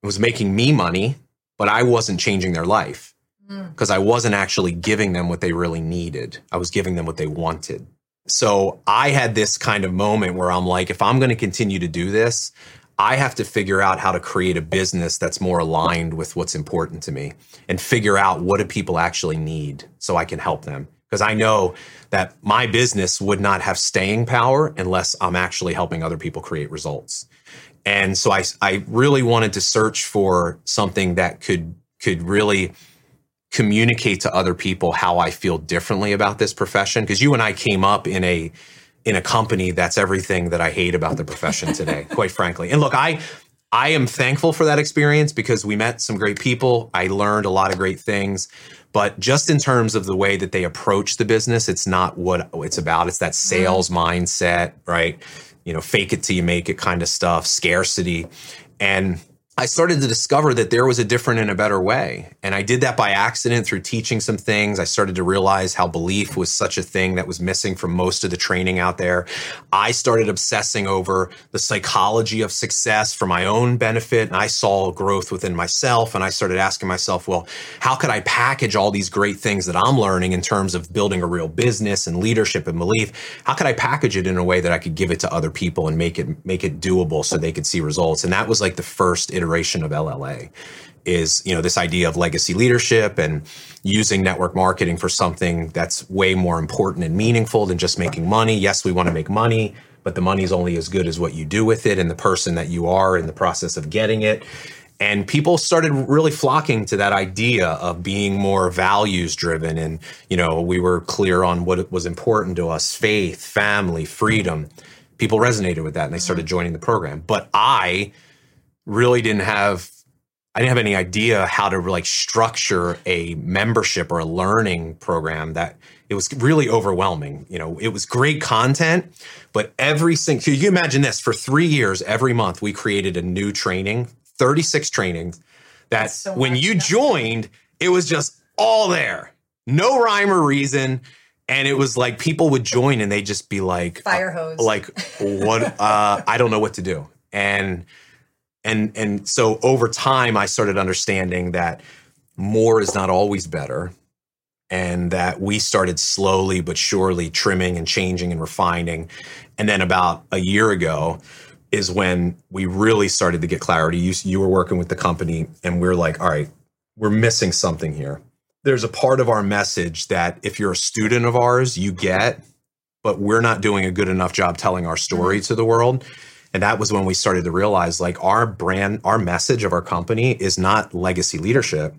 S1: It was making me money, but I wasn't changing their life because mm. I wasn't actually giving them what they really needed. I was giving them what they wanted. So I had this kind of moment where I'm like, if I'm going to continue to do this, I have to figure out how to create a business that's more aligned with what's important to me and figure out what do people actually need so I can help them because I know that my business would not have staying power unless I'm actually helping other people create results. And so I, I really wanted to search for something that could could really communicate to other people how I feel differently about this profession. Because you and I came up in a in a company that's everything that I hate about the profession today, (laughs) quite frankly. And look, I I am thankful for that experience because we met some great people. I learned a lot of great things. But just in terms of the way that they approach the business, it's not what it's about. It's that sales mm-hmm. mindset, right? You know, fake it till you make it kind of stuff, scarcity. And I started to discover that there was a different and a better way. And I did that by accident through teaching some things. I started to realize how belief was such a thing that was missing from most of the training out there. I started obsessing over the psychology of success for my own benefit. And I saw growth within myself. And I started asking myself, well, how could I package all these great things that I'm learning in terms of building a real business and leadership and belief? How could I package it in a way that I could give it to other people and make it make it doable so they could see results? And that was like the first iteration of LLA is you know this idea of legacy leadership and using network marketing for something that's way more important and meaningful than just making money. Yes we want to make money but the money is only as good as what you do with it and the person that you are in the process of getting it. And people started really flocking to that idea of being more values driven and you know we were clear on what was important to us faith family freedom. People resonated with that and they started joining the program. But i really didn't have I didn't have any idea how to like structure a membership or a learning program that it was really overwhelming. You know, it was great content, but every single, so you imagine this for three years, every month we created a new training, 36 trainings that so when you joined, it was just all there. No rhyme or reason. And it was like people would join and they'd just be like,
S2: fire hose.
S1: Uh, like, what? uh, I don't know what to do. And, and and so over time i started understanding that more is not always better and that we started slowly but surely trimming and changing and refining. And then about a year ago is when we really started to get clarity. You, you were working with the company and we we're like all right we're missing something here. There's a part of our message that if you're a student of ours you get but we're not doing a good enough job telling our story mm-hmm. to the world and that was when we started to realize like our brand, our message of our company is not legacy leadership.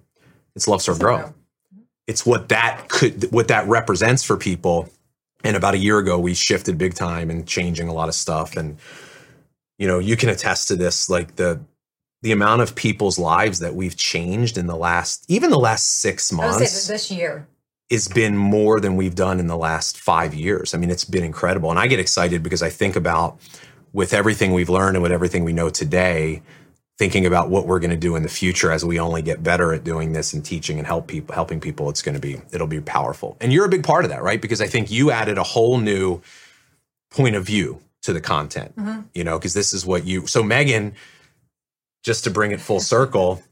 S1: It's love, serve, grow. It's what that could, what that represents for people. And about a year ago, we shifted big time and changing a lot of stuff. And, you know, you can attest to this, like the, the amount of people's lives that we've changed in the last, even the last six months.
S2: this year
S1: it's been more than we've done in the last five years. I mean, it's been incredible. And I get excited because I think about with everything we've learned and with everything we know today, thinking about what we're going to do in the future as we only get better at doing this and teaching and help people helping people it's going to be it'll be powerful and you're a big part of that right because i think you added a whole new point of view to the content mm-hmm. you know because this is what you so megan just to bring it full (laughs) circle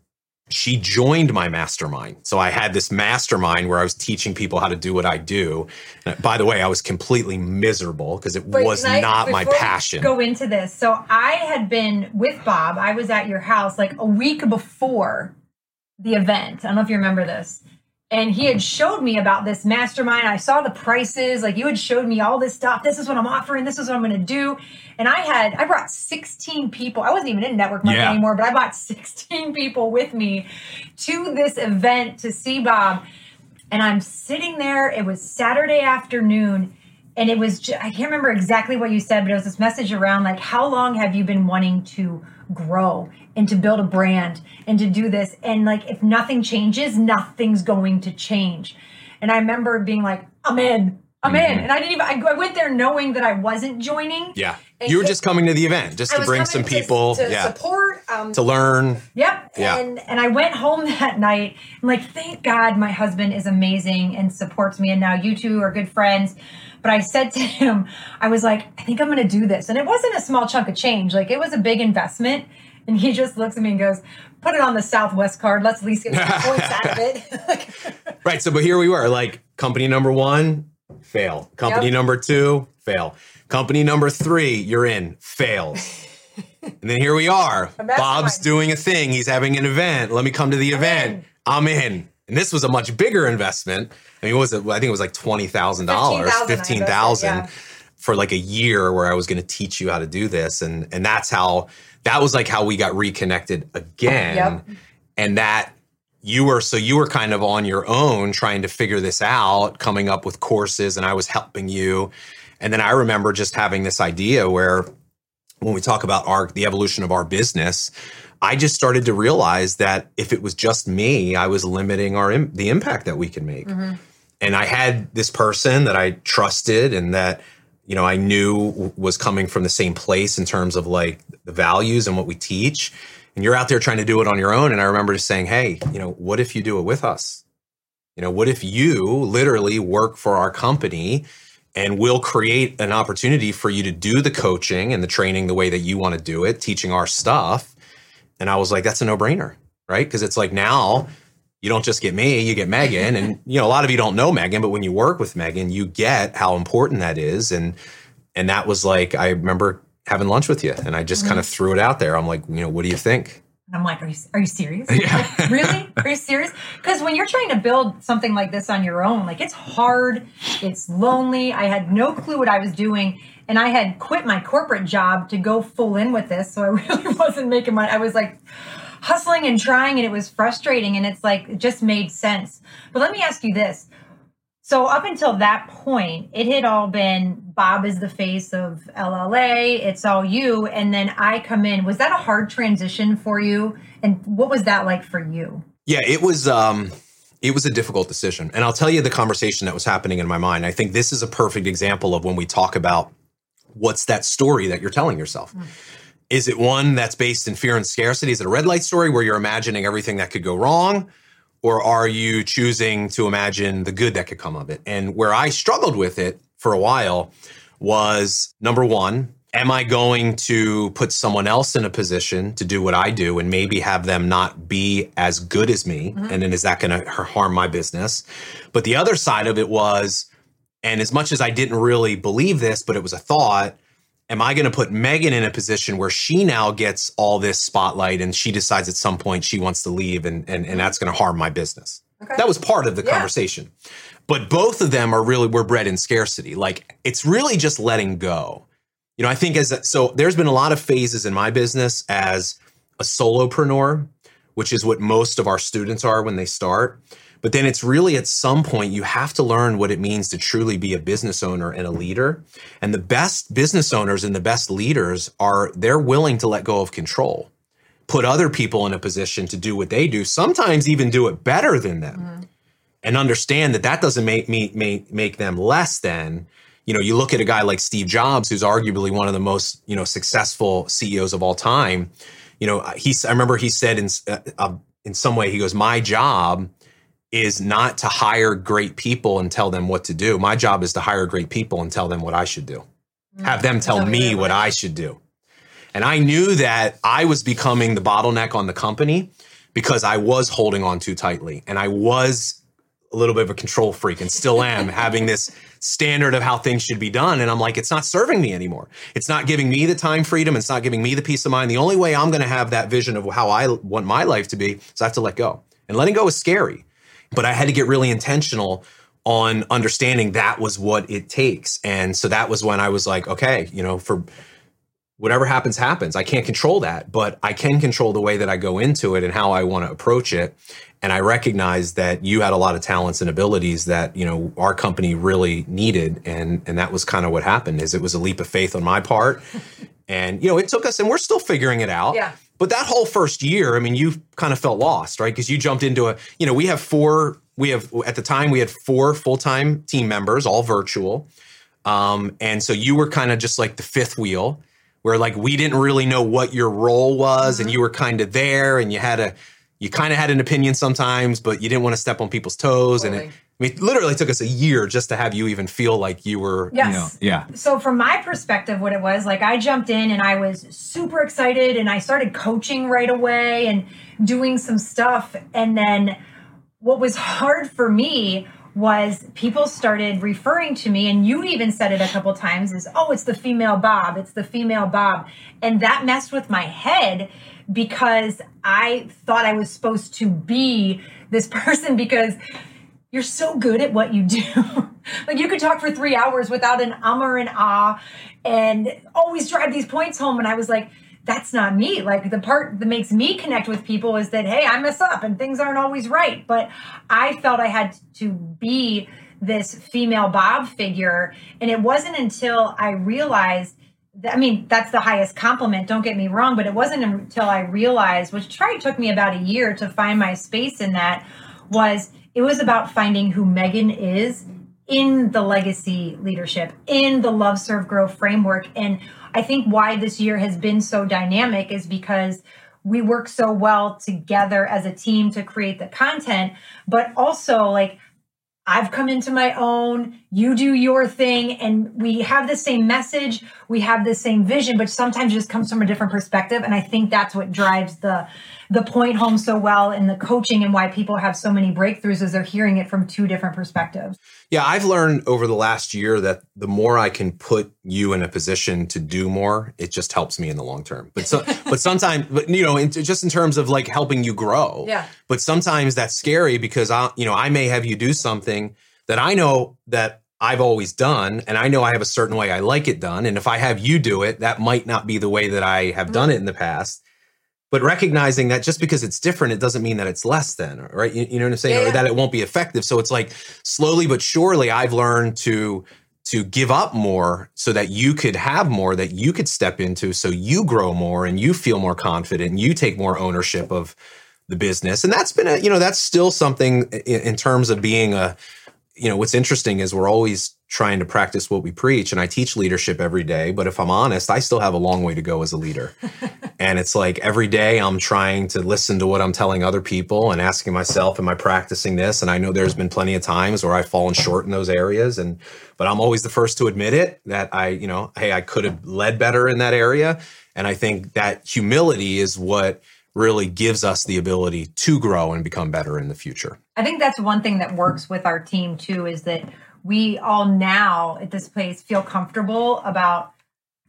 S1: she joined my mastermind. So I had this mastermind where I was teaching people how to do what I do. And by the way, I was completely miserable because it Wait, was not my passion.
S2: Go into this. So I had been with Bob. I was at your house like a week before the event. I don't know if you remember this and he had showed me about this mastermind. I saw the prices, like you had showed me all this stuff. This is what I'm offering. This is what I'm going to do. And I had I brought 16 people. I wasn't even in network marketing yeah. anymore, but I brought 16 people with me to this event to see Bob. And I'm sitting there. It was Saturday afternoon, and it was ju- I can't remember exactly what you said, but it was this message around like how long have you been wanting to grow and to build a brand and to do this and like if nothing changes, nothing's going to change. And I remember being like, I'm in. I'm in. Mm-hmm. And I didn't even I, I went there knowing that I wasn't joining.
S1: Yeah. You were just coming to the event just
S2: I
S1: to bring some
S2: to-
S1: people.
S2: to,
S1: yeah.
S2: support um
S1: To learn.
S2: Yep.
S1: Yeah.
S2: And and I went home (laughs) that night. I'm like, thank God my husband is amazing and supports me. And now you two are good friends. But I said to him, I was like, I think I'm gonna do this. And it wasn't a small chunk of change. Like it was a big investment. And he just looks at me and goes, put it on the Southwest card. Let's at least get some (laughs) points out of it. (laughs)
S1: Right. So, but here we were like company number one, fail. Company
S2: Yep.
S1: number two, fail. Company number three, you're in, fails. and then here we are. Bob's doing a thing. He's having an event. Let me come to the event.
S2: in.
S1: I'm in. And this was a much bigger investment. I mean, what was it? I think it was like twenty thousand dollars,
S2: 15,000 I
S1: fifteen thousand
S2: yeah.
S1: for like a year where I was going to teach you how to do this, and and that's how that was like how we got reconnected again,
S2: Yep.
S1: and that you were so you were kind of on your own trying to figure this out, coming up with courses, and I was helping you, and then I remember just having this idea where when we talk about our the evolution of our business i just started to realize that if it was just me i was limiting our the impact that we can make. Mm-hmm. And i had this person that i trusted and that you know i knew was coming from the same place in terms of like the values and what we teach. And you're out there trying to do it on your own. And i remember just saying hey you know what if you do it with us? You know what if you literally work for our company and we'll create an opportunity for you to do the coaching and the training the way that you want to do it, teaching our stuff. And I was like, that's a no brainer, right? Because it's like now you don't just get me, you get Megan. And, you know, a lot of you don't know Megan, but when you work with Megan, you get how important that is. And, and that was like, I remember having lunch with you and I just mm-hmm. kind of threw it out there. I'm like, you know, what do you think?
S2: And I'm like, are you, are you serious?
S1: Yeah.
S2: Really? Are you serious? (laughs) Because when you're trying to build something like this on your own, like it's hard, it's lonely. I had no clue what I was doing. And I had quit my corporate job to go full in with this. So I (laughs) really wasn't making money. I was like hustling and trying, and it was frustrating. And it's like, it just made sense. But let me ask you this. So up until that point, it had all been Bob is the face of LLA. It's all you, and then I come in. Was that a hard transition for you? And what was that like for you?
S1: Yeah, it was um it was a difficult decision. And I'll tell you the conversation that was happening in my mind. I think this is a perfect example of when we talk about what's that story that you're telling yourself. Is it one that's based in fear and scarcity? Is it a red light story where you're imagining everything that could go wrong? Or are you choosing to imagine the good that could come of it? And where I struggled with it for a while was number one, am I going to put someone else in a position to do what I do and maybe have them not be as good as me? Mm-hmm. And then is that going to harm my business? But the other side of it was, and as much as I didn't really believe this, but it was a thought, am I going to put Megan in a position where she now gets all this spotlight and she decides at some point she wants to leave and, and, and that's going to harm my business?
S2: Okay.
S1: That was part of the
S2: Yeah.
S1: conversation. But both of them are really, we're bred in scarcity. Like it's really just letting go. You know, I think as so there's been a lot of phases in my business as a solopreneur, which is what most of our students are when they start. But then it's really at some point you have to learn what it means to truly be a business owner and a leader. And the best business owners and the best leaders are they're willing to let go of control, put other people in a position to do what they do, sometimes even do it better than them. And understand that that doesn't make me make, make them less than you know, you look at a guy like Steve Jobs, who's arguably one of the most, you know, successful CEOs of all time. You know, he's, I remember he said in, uh, uh, in some way, he goes, my job is not to hire great people and tell them what to do. My job is to hire great people and tell them what I should do. Mm. Have them tell
S2: me what I
S1: should do. And I knew that I was becoming the bottleneck on the company because I was holding on too tightly and I was a little bit of a control freak and still (laughs) am having this standard of how things should be done. And I'm like, it's not serving me anymore. It's not giving me the time freedom. It's not giving me the peace of mind. The only way I'm going to have that vision of how I want my life to be is I have to let go. And letting go is scary, but I had to get really intentional on understanding that was what it takes. And so that was when I was like, okay, you know, for whatever happens, happens. I can't control that, but I can control the way that I go into it and how I want to approach it. and I recognize that you had a lot of talents and abilities that you know our company really needed, and and that was kind of what happened. Is it was a leap of faith on my part, (laughs) and you know it took us, and we're still figuring it out.
S2: Yeah.
S1: But that whole first year, I mean, you kind of felt lost, right? Because you jumped into a, you know, we have four, we have at the time we had four full time team members, all virtual, um, and so you were kind of just like the fifth wheel, where like we didn't really know what your role was, mm-hmm. and you were kind of there, and you had a you kind of had an opinion sometimes, but you didn't want to step on people's toes. Totally. And it, I mean, literally took us a year just to have you even feel like you were,
S2: yes.
S1: you know,
S2: yeah. So from my perspective, what it was like, I jumped in and I was super excited and I started coaching right away and doing some stuff. And then what was hard for me was people started referring to me and you even said it a couple times is oh it's the female bob it's the female bob and that messed with my head because I thought I was supposed to be this (laughs) person because you're so good at what you do. (laughs) like you could talk for three hours without an um or an ah and always drive these points home. And I was like, that's not me. Like the part that makes me connect with people is that, hey, I mess up and things aren't always right. But I felt I had to be this female Bob figure. And it wasn't until I realized I mean, that's the highest compliment, don't get me wrong, but it wasn't until I realized, which probably took me about a year to find my space in that, was it was about finding who Megan is in the legacy leadership, in the Love Serve Grow framework. And I think why this year has been so dynamic is because we work so well together as a team to create the content, but also like I've come into my own, you do your thing, and we have the same message, we have the same vision, but sometimes it just comes from a different perspective. And I think that's what drives the the point home so well in the coaching and why people have so many breakthroughs is they're hearing it from two different perspectives.
S1: Yeah, I've learned over the last year that the more I can put you in a position to do more, it just helps me in the long term. But so, (laughs) but sometimes, but you know, in, just in terms of like helping you grow.
S2: Yeah.
S1: But sometimes that's scary because I, you know, I may have you do something that I know that I've always done, and I know I have a certain way I like it done. And if I have you do it, that might not be the way that I have mm-hmm. done it in the past but recognizing that just because it's different, it doesn't mean that it's less than, right? You, you know what I'm saying? Yeah, Or that it won't be effective. So it's like slowly but surely, I've learned to to give up more so that you could have more that you could step into so you grow more and you feel more confident and you take more ownership of the business. And that's been a you know that's still something in, in terms of being a you know what's interesting is we're always trying to practice what we preach and I teach leadership every day but if I'm honest I still have a long way to go as a leader. (laughs) And it's like every day I'm trying to listen to what I'm telling other people and asking myself am I practicing this? And I know there's been plenty of times where I've fallen short in those areas and but I'm always the first to admit it that I you know hey I could have led better in that area. And I think that humility is what really gives us the ability to grow and become better in the future.
S2: I think that's one thing that works with our team too is that we all now at this place feel comfortable about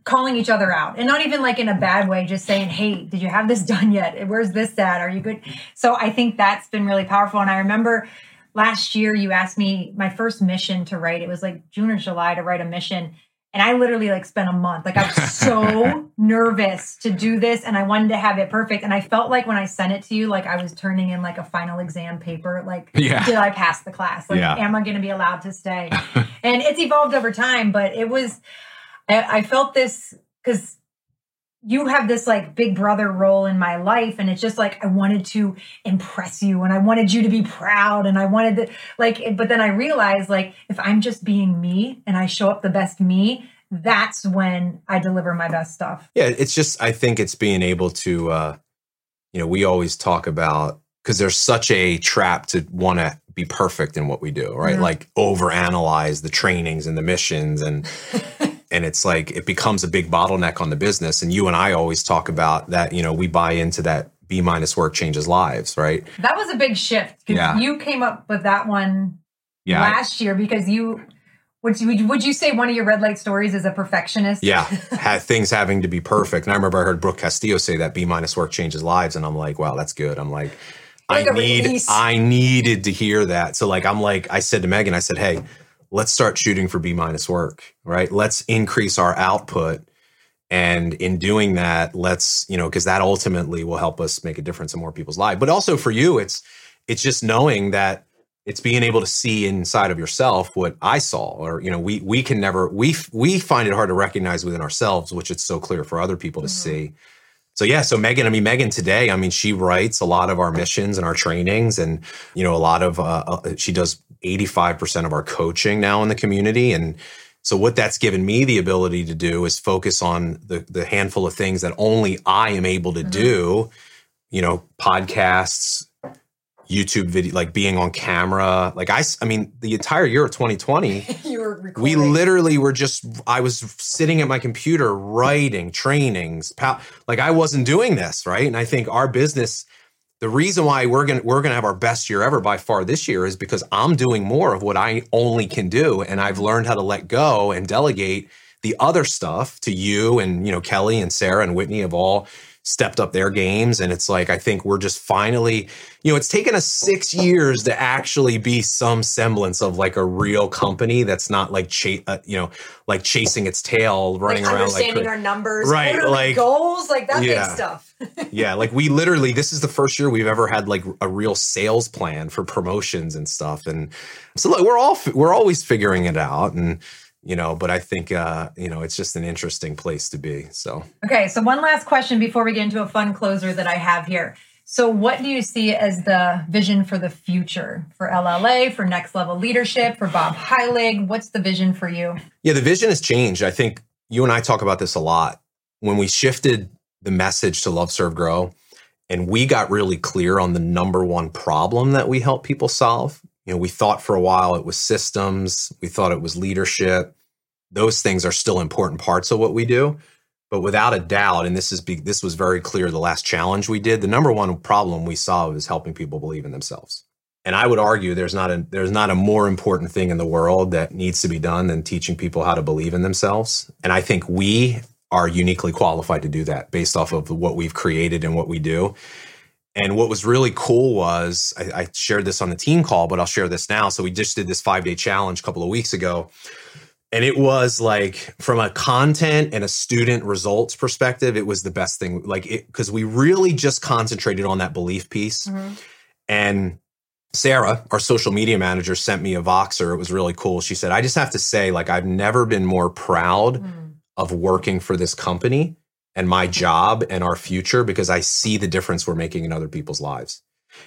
S2: calling each other out and not even like in a bad way just saying hey did you have this (laughs) done yet? Where's this at? Are you good? So i think that's been really powerful. And i remember last year you asked me my first mission to write. It was like june or july to write a mission and I literally like spent a month. Like I was so (laughs) nervous to do this and I wanted to have it perfect. And I felt like when I sent it to you, like I was turning in like a final exam paper. Like, yeah. did I pass the class? Like, yeah. am I going to be allowed to stay? (laughs) and it's evolved over time, but it was, I, I felt this because you have this like big brother role in my life and it's just like i wanted to impress you and i wanted you to be proud and i wanted to like but then i realized like if i'm just being me and i show up the best me that's when i deliver my best stuff
S1: yeah it's just i think it's being able to uh you know we always talk about because there's such a trap to want to be perfect in what we do right mm-hmm. like over analyze the trainings and the missions and (laughs) and it's like it becomes a big bottleneck on the business and you and i always talk about that you know we buy into that b minus work changes lives right
S2: that was a big shift yeah. you came up with that one yeah, last year because you would you, would you say one of your red light stories is a perfectionist?
S1: Yeah, (laughs) had things having to be perfect. And I remember I heard Brooke Castillo say that B minus work changes lives, and I'm like, wow, that's good. I'm like, like I need, release. I needed to hear that. So like, I'm like, I said to Megan, I said, hey, let's start shooting for B minus work, right? Let's increase our output. And in doing that, let's, you know, because that ultimately will help us make a difference in more people's lives. But also for you, it's, it's just knowing that it's being able to see inside of yourself what I saw, or you know, we we can never we we find it hard to recognize within ourselves, which it's so clear for other people to mm-hmm. see. So yeah, so Megan, I mean Megan today, I mean she writes a lot of our missions and our trainings, and you know a lot of uh, uh she does eighty five percent of our coaching now in the community, and so what that's given me the ability to do is focus on the the handful of things that only I am able to mm-hmm. do, you know, podcasts, YouTube video, like being on camera. Like I, I mean, the entire year of 2020, (laughs) you were recording. we literally were just, I was sitting at my computer writing trainings. Like I wasn't doing this. Right. And I think our business, the reason why we're going to, we're going to have our best year ever by far this year is because I'm doing more of what I only can do. And I've learned how to let go and delegate the other stuff to you and, you know, Kelly and Sarah and Whitney of all stepped up their games. And it's like, I think we're just finally, you know, it's taken us six years to actually be some semblance of like a real company that's not like, cha- uh, you know, like chasing its tail, running like around,
S2: understanding like our numbers,
S1: right? Like
S2: goals, like that yeah, big stuff. (laughs)
S1: yeah. Like we literally, this is the first year we've ever had like a real sales plan for promotions and stuff. And so like, we're all, we're always figuring it out. And, you know but i think uh you know it's just an interesting place to be so.
S2: Okay so one last question before we get into a fun closer that i have here. So what do you see as the vision for the future for lla for next level leadership for bob heilig? What's the vision for you?
S1: Yeah the vision has changed. I think you and i talk about this a lot. When we shifted the message to love serve grow and we got really clear on the number one problem that we help people solve you know, we thought for a while it was systems, we thought it was leadership. Those things are still important parts of what we do. But without a doubt, and this is be, this was very clear the last challenge we did, the number one problem we saw was helping people believe in themselves. And I would argue there's not a there's not a more important thing in the world that needs to be done than teaching people how to believe in themselves. And I think we are uniquely qualified to do that based off of what we've created and what we do. And what was really cool was I, I, shared this on the team call, but I'll share this now. So we just did this five day challenge a couple of weeks ago. And it was like from a content and a student results perspective, it was the best thing. Like it because we really just concentrated on that belief piece. Mm-hmm. And Sarah, our social media manager, sent me a Voxer. It was really cool. She said, I just have to say, like, I've never been more proud mm. of working for this company and my job and our future because I see the difference we're making in other people's lives.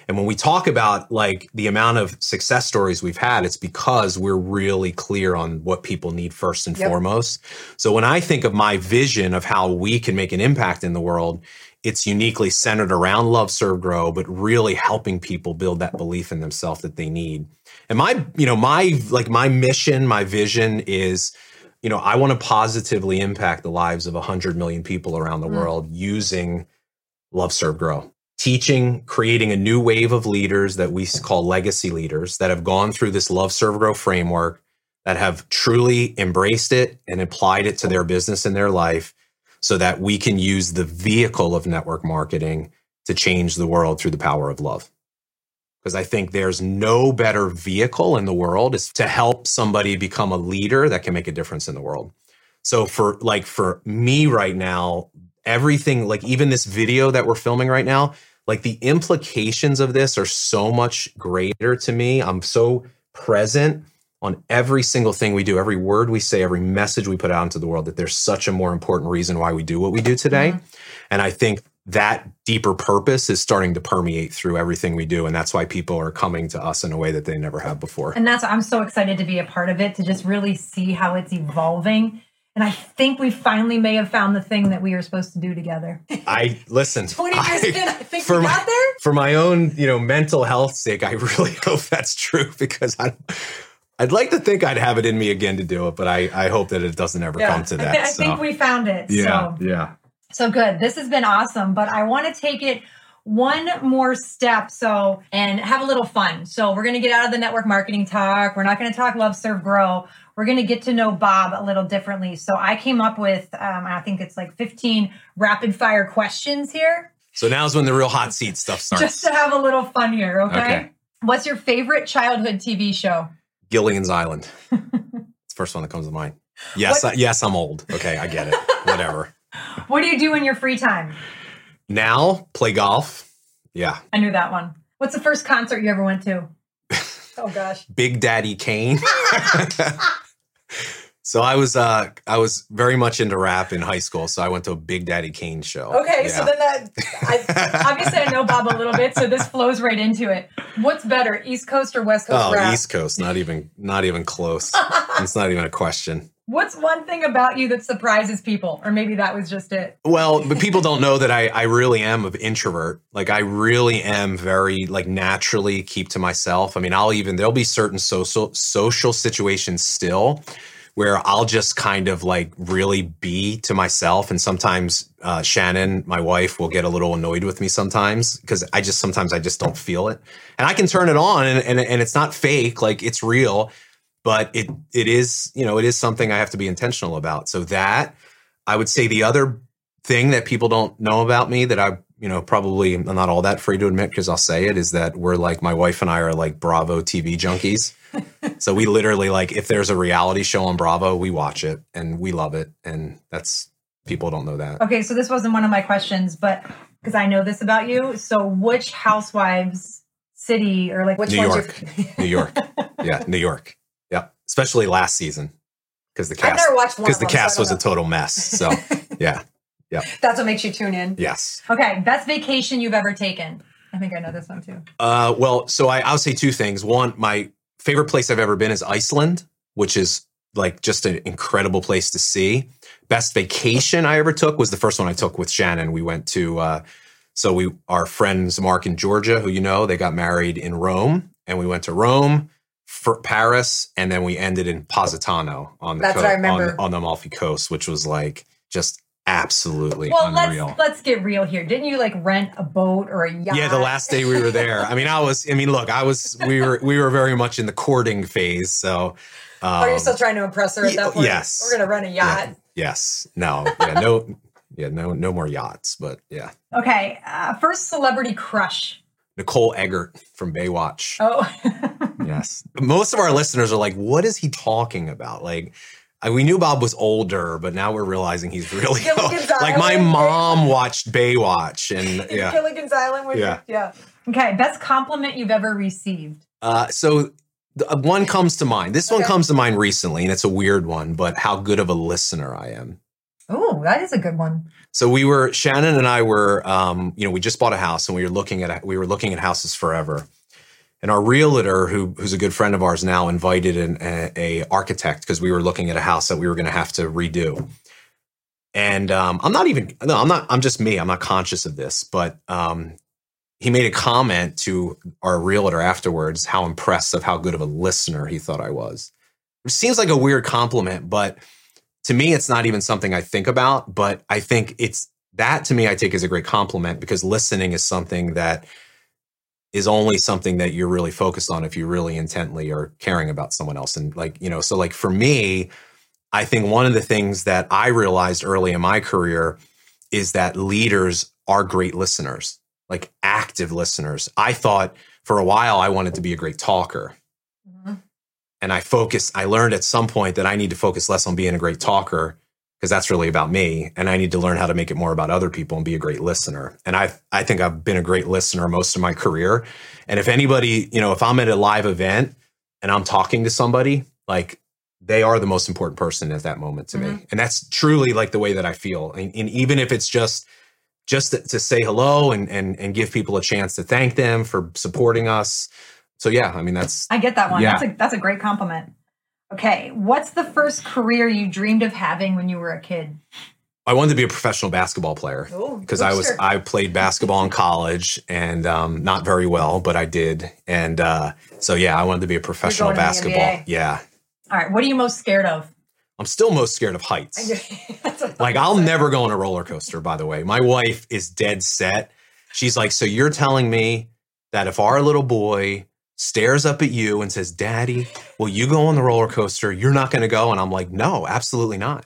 S1: And when we talk about like the amount of success stories we've had, it's because we're really clear on what people need first and yep. foremost. So when I think of my vision of how we can make an impact in the world, it's uniquely centered around love, serve, grow, but really helping people build that belief in themselves that they need. And my, you know, my like my mission, my vision is you know, I want to positively impact the lives of 100 million people around the mm. world using Love, Serve, Grow. Teaching, creating a new wave of leaders that we call legacy leaders that have gone through this Love, Serve, Grow framework, that have truly embraced it and applied it to their business and their life so that we can use the vehicle of network marketing to change the world through the power of love because I think there's no better vehicle in the world is to help somebody become a leader that can make a difference in the world. So for like for me right now, everything like even this video that we're filming right now, like the implications of this are so much greater to me. I'm so present on every single thing we do, every word we say, every message we put out into the world that there's such a more important reason why we do what we do today. Mm-hmm. And I think that deeper purpose is starting to permeate through everything we do and that's why people are coming to us in a way that they never have before
S2: and that's i'm so excited to be a part of it to just really see how it's evolving and i think we finally may have found the thing that we are supposed to do together
S1: i listen (laughs)
S2: 20 years I, in i think for we got my, there
S1: for my own you know mental health sake i (laughs) really hope that's true because i I'd like to think I'd have it in me again to do it, but I, I hope that it doesn't ever yeah, come to that.
S2: I, th- I so. think we found it.
S1: Yeah, so. yeah.
S2: So good. This has been awesome, but I want to take it one more step so and have a little fun. So we're going to get out of the network marketing talk. We're not going to talk love serve grow. We're going to get to know Bob a little differently. So I came up with um, I think it's like 15 rapid fire questions here.
S1: So now's when the real hot seat stuff starts.
S2: Just to have a little fun here, okay? okay. What's your favorite childhood TV show?
S1: Gilligan's Island. (laughs) it's the first one that comes to mind. Yes, I, yes, I'm old. Okay, I get it. (laughs) Whatever.
S2: What do you do in your free time?
S1: Now, play golf. Yeah.
S2: I knew that one. What's the first concert you ever went to? (laughs) Oh gosh.
S1: Big Daddy Kane. (laughs) so I was uh I was very much into rap in high school, so I went to a Big Daddy Kane show.
S2: Okay, so then that I, (laughs) obviously I know Bob a little bit, so this flows right into it. What's better, East Coast or West Coast
S1: Oh,
S2: rap?
S1: East Coast, not even not even close. it's not even a question.
S2: What's one thing about you that surprises people, or maybe that was just it?
S1: Well, but people don't know that I, I really am an introvert. Like I really am very like naturally keep to myself. I mean, I'll even there'll be certain social social situations still where I'll just kind of like really be to myself. And sometimes uh, Shannon, my wife, will get a little annoyed with me sometimes because I just sometimes I just don't feel it. And I can turn it on and, and and it's not fake, like it's real, but it it is, you know, it is something I have to be intentional about. So that I would say the other thing that people don't know about me that I, you know, probably am not all that free to admit because I'll say it is that we're like my wife and I are like Bravo TV junkies. (laughs) so we literally like if there's a reality show on Bravo, we watch it and we love it, and that's people don't know that.
S2: Okay, so this wasn't one of my questions, but because I know this about you, so which housewives city or like which
S1: New
S2: one's
S1: York.
S2: your
S1: New York, yeah, New York, especially last season because the cast
S2: never watched one
S1: because the
S2: them, so
S1: cast
S2: don't
S1: was a total mess. So (laughs) yeah,
S2: That's what makes you tune in.
S1: yes.
S2: Okay, best vacation you've ever taken. I think I know this one too.
S1: Uh, well, so I, I'll say two things. One, my favorite place I've ever been is Iceland, which is like just an incredible place to see. Best vacation I ever took was the first one I took with Shannon. We went to, uh, so we, our friends Mark and Georgia, who you know, they got married in Rome, and we went to Rome, for Paris, and then we ended in Positano on the
S2: That's what I remember.
S1: on, on the Amalfi Coast, which was like just absolutely
S2: Well,
S1: unreal.
S2: let's let's get real here. Didn't you like rent a boat or a yacht?
S1: Yeah, the last day we were there. I mean, I was. I mean, look, I was. We were. We were very much in the courting phase. So, um,
S2: Are you still trying to impress her at that point?
S1: yes.
S2: We're gonna rent a yacht.
S1: yes, no, yeah, no, yeah, no, no more yachts. But yeah,
S2: Okay. Uh, first celebrity crush.
S1: Nicole Eggert from Baywatch.
S2: Oh, (laughs)
S1: Yes, most of our listeners are like, "What is he talking about?" Like. I, we knew Bob was older, but now we're realizing he's (laughs) really
S2: Gilligan's
S1: like my mom watched Baywatch, and (laughs) yeah,
S2: Gilligan's Island. Was
S1: Yeah.
S2: yeah. Okay. Best compliment you've ever received.
S1: Uh, so the, uh, one comes to mind. This one comes to mind recently, and it's a weird one, but how good of a listener I am.
S2: Oh, that is a good one.
S1: So we were Shannon and I were, um, you know, we just bought a house, and we were looking at we were looking at houses forever. And our realtor, who who's a good friend of ours now, invited an, a, a architect because we were looking at a house that we were going to have to redo. And um, I'm not even no, I'm not. I'm just me. I'm not conscious of this, but um, he made a comment to our realtor afterwards how impressed of how good of a listener he thought I was. Which seems like a weird compliment, but to me, it's not even something I think about. But I think it's that to me, I take as a great compliment because listening is something that is only something that you're really focused on if you really intently are caring about someone else. And like, you know, so like for me, I think one of the things that I realized early in my career is that leaders are great listeners, like active listeners. I thought for a while I wanted to be a great talker.
S2: Mhm.
S1: And I focused, I learned at some point that I need to focus less on being a great talker because that's really about me. And I need to learn how to make it more about other people and be a great listener. And I I think I've been a great listener most of my career. And if anybody, you know, if I'm at a live event and I'm talking to somebody, like they are the most important person at that moment to me. Mm-hmm. And that's truly like the way that I feel. And, and even if it's just just to, to say hello and, and and give people a chance to thank them for supporting us. So yeah, I mean that's
S2: I get that one.
S1: Yeah.
S2: That's a that's a great compliment. Okay. What's the first career you dreamed of having when you were a kid?
S1: I wanted to be a professional basketball player because I was I played basketball in college and um, not very well, but I did. And uh, so yeah, I wanted to be a professional
S2: going to the
S1: basketball. Yeah,
S2: All right. What are you most scared of?
S1: I'm still most scared of heights. (laughs) Like I'll never go on a roller coaster. By the way, my wife is dead set. She's like, so you're telling me that if our little boy stares up at you and says, "Daddy, will you go on the roller coaster?" You're not going to go, and I'm like, no, absolutely not.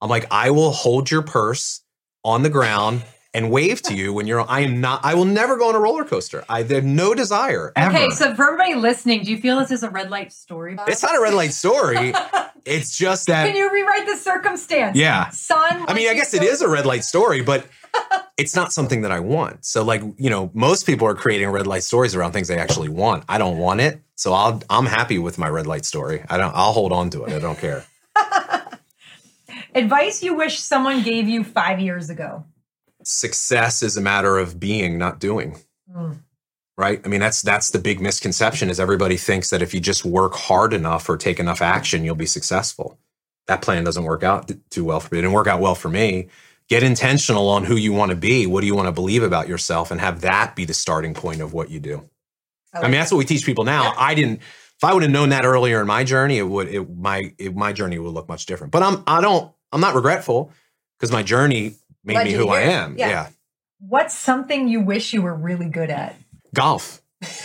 S1: I'm like, I will hold your purse on the ground and wave to you when you're. I am not. I will never go on a roller coaster. I have no desire ever.
S2: Okay, so for everybody listening, do you feel this is a red light story?
S1: it's not a red light story. (laughs) It's just that.
S2: Can you rewrite the circumstance?
S1: Yeah.
S2: Son.
S1: I mean, I guess it is a red light story, but it's not something that I want. So like, you know, most people are creating red light stories around things they actually want. I don't want it. So I'll I'm happy with my red light story. I don't I'll hold on to it. I don't care. (laughs)
S2: Advice you wish someone gave you 5 years ago.
S1: Success is a matter of being, not doing. Mm. Right? I mean, that's that's the big misconception is everybody thinks that if you just work hard enough or take enough action, you'll be successful. That plan doesn't work out too well for me. It didn't work out well for me get intentional on who you want to be what do you want to believe about yourself and have that be the starting point of what you do. I, like I mean that's what we teach people now. Yeah. i didn't if i would have known that earlier in my journey it would it my it, my journey would look much different. But i'm i don't i'm not regretful because my journey made me who i am. Yeah. yeah.
S2: What's something you wish you were really good at?
S1: Golf. (laughs)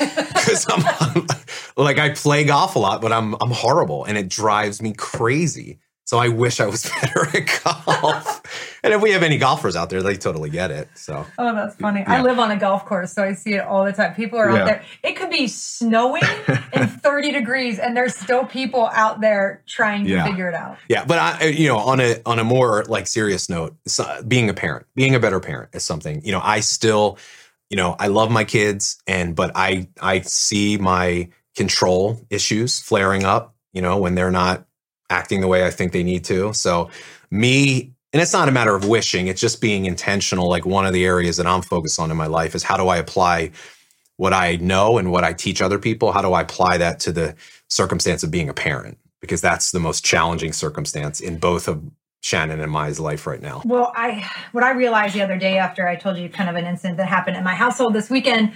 S1: Because I'm, (laughs) like I play golf a lot, but I'm I'm horrible and it drives me crazy. So I wish I was (laughs) better at golf. and if we have any golfers out there, they totally get it. So
S2: Oh, that's funny. Yeah. I live on a golf course, so I see it all the time. People are yeah. out there. It could be snowing and (laughs) 30 degrees and there's still people out there trying to yeah. figure it out.
S1: Yeah, but I you know, on a on a more like serious note, being a parent, being a better parent is something. You know, I still you know, I love my kids and but I I see my control issues flaring up, you know, when they're not acting the way I think they need to. So, me, and it's not a matter of wishing, it's just being intentional. Like, one of the areas that I'm focused on in my life is how do I apply what I know and what I teach other people? How do I apply that to the circumstance of being a parent? Because that's the most challenging circumstance in both of Shannon and my life right now.
S2: Well, I what I realized the other day after I told you kind of an incident that happened in my household this weekend,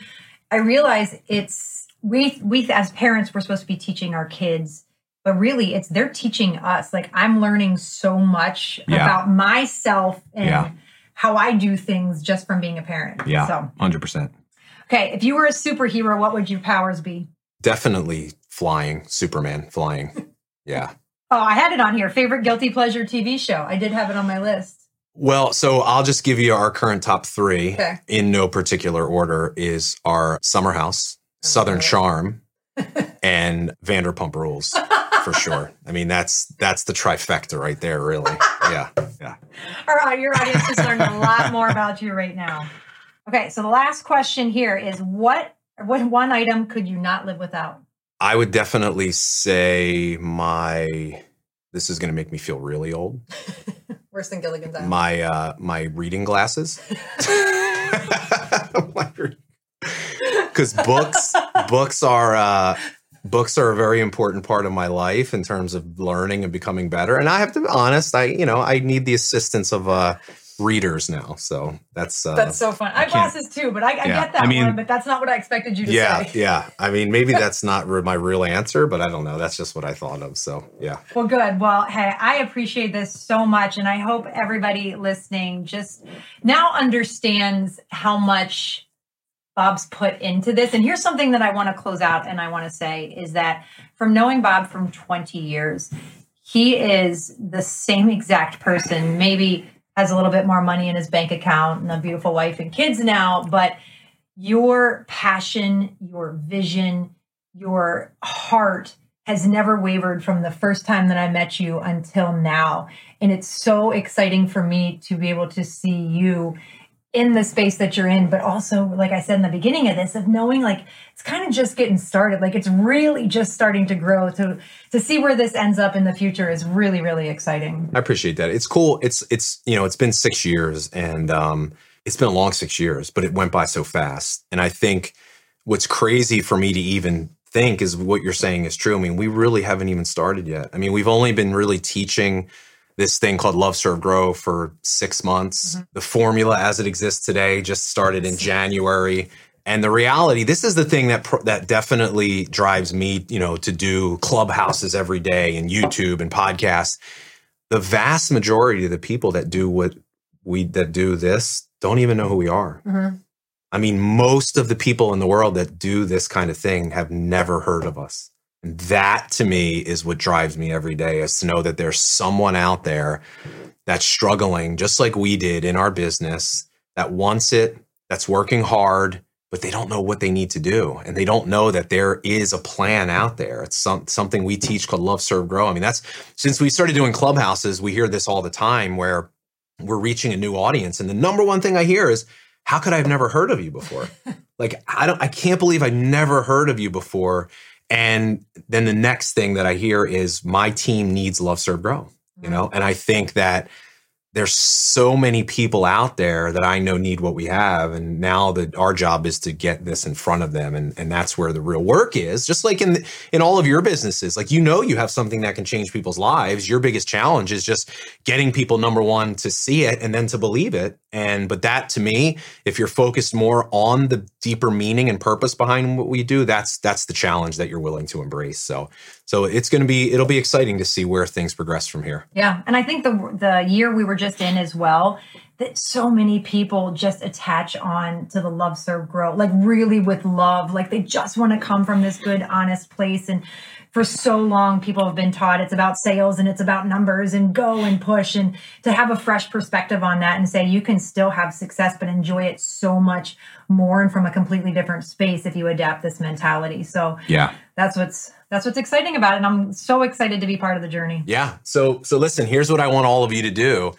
S2: I realized it's we we as parents we're supposed to be teaching our kids but really it's they're teaching us like i'm learning so much yeah. about myself and yeah. how i do things just from being a parent.
S1: Yeah so 100%
S2: okay if you were a superhero what would your powers be?
S1: Definitely flying superman flying. (laughs) Yeah.
S2: Oh i had it on here. Favorite guilty pleasure tv show. I did have it on my list.
S1: Well, so I'll just give you our current top three okay. in no particular order is our Summer House, Southern Charm, (laughs) and Vanderpump Rules (laughs) for sure. I mean, that's that's the trifecta right there, really. Yeah, yeah.
S2: All right, your audience has learned a lot more about you right now. Okay, so the last question here is what what one item could you not live without?
S1: I would definitely say my. This is going to make me feel really old. (laughs)
S2: Worse than Gilligan's Island.
S1: My uh, my reading glasses. (laughs) (laughs) Because books books are uh, books are a very important part of my life in terms of learning and becoming better. And I have to be honest, I you know I need the assistance of uh, readers now. So that's uh,
S2: that's so fun. I, I glasses too, but I, I yeah. get that I mean, one. But that's not what I expected you to
S1: yeah,
S2: say.
S1: Yeah, I mean, maybe (laughs) that's not my real answer, but I don't know. That's just what I thought of. So yeah.
S2: Well, good. Well, hey, I appreciate this so much, and I hope everybody listening just now understands how much Bob's put into this. And here's something that I want to close out and I want to say is that from knowing Bob from 20 years, he is the same exact person, maybe has a little bit more money in his bank account and a beautiful wife and kids now, but your passion, your vision, your heart has never wavered from the first time that I met you until now. And it's so exciting for me to be able to see you in the space that you're in, but also, like I said in the beginning of this, of knowing like it's kind of just getting started. Like it's really just starting to grow. To to see where this ends up in the future is really, really exciting.
S1: I appreciate that. It's cool. It's it's you know, it's been six years and um it's been a long six years, but it went by so fast. And I think what's crazy for me to even think is what you're saying is true. I mean, we really haven't even started yet. I mean, we've only been really teaching this thing called Love Serve Grow for six months. Mm-hmm. The formula as it exists today just started in January. And the reality, this is the thing that that definitely drives me, you know, to do clubhouses every day and YouTube and podcasts. The vast majority of the people that do what we that do this don't even know who we are. Mm-hmm. I mean, most of the people in the world that do this kind of thing have never heard of us. And that to me is what drives me every day is to know that there's someone out there that's struggling just like we did in our business that wants it, that's working hard, but they don't know what they need to do. And they don't know that there is a plan out there. It's some, something we teach called Love, Serve, Grow. I mean, that's since we started doing clubhouses, we hear this all the time where we're reaching a new audience. And the number one thing I hear is, how could I have never heard of you before? (laughs) like, I don't, I can't believe I never heard of you before. And then the next thing that I hear is my team needs Love Serve Grow, you mm-hmm. know? And I think that there's so many people out there that I know need what we have. And now that our job is to get this in front of them. And, and that's where the real work is. Just like in, in all of your businesses, like, you know, you have something that can change people's lives. Your biggest challenge is just getting people, number one, to see it and then to believe it. And, but that to me, if you're focused more on the deeper meaning and purpose behind what we do, that's, that's the challenge that you're willing to embrace. So, so it's going to be, it'll be exciting to see where things progress from here.
S2: Yeah. And I think the, the year we were just in as well that so many people just attach on to the love serve grow like really with love like they just want to come from this good honest place and for so long people have been taught it's about sales and it's about numbers and go and push and to have a fresh perspective on that and say you can still have success but enjoy it so much more and from a completely different space if you adapt this mentality so
S1: yeah
S2: that's what's that's what's exciting about it and i'm so excited to be part of the journey.
S1: Yeah. So so listen here's what i want all of you to do.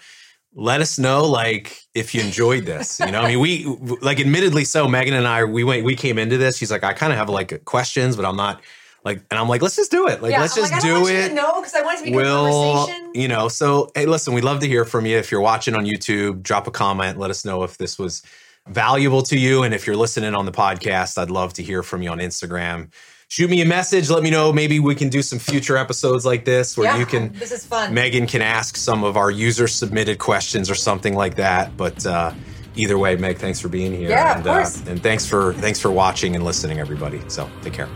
S1: Let us know like if you enjoyed this you know? I mean we like admittedly so megan and i we went we came into this she's like i kind of have like questions but i'm not like and i'm like let's just do it. Like
S2: yeah,
S1: let's
S2: I'm
S1: just
S2: like,
S1: do it.
S2: no because i want to be
S1: we'll,
S2: conversation.
S1: you know so hey listen we'd love to hear from you. If you're watching on youtube drop a comment. Let us know if this was valuable to you and if you're listening on the podcast i'd love to hear from you on instagram shoot me a message. Let me know. Maybe we can do some future episodes like this where
S2: yeah,
S1: you can.
S2: This is fun.
S1: Megan can ask some of our user submitted questions or something like that. But uh, either way, Meg, thanks for being here.
S2: Yeah,
S1: and,
S2: of course.
S1: Uh, and thanks for thanks for watching and listening, everybody. So take care.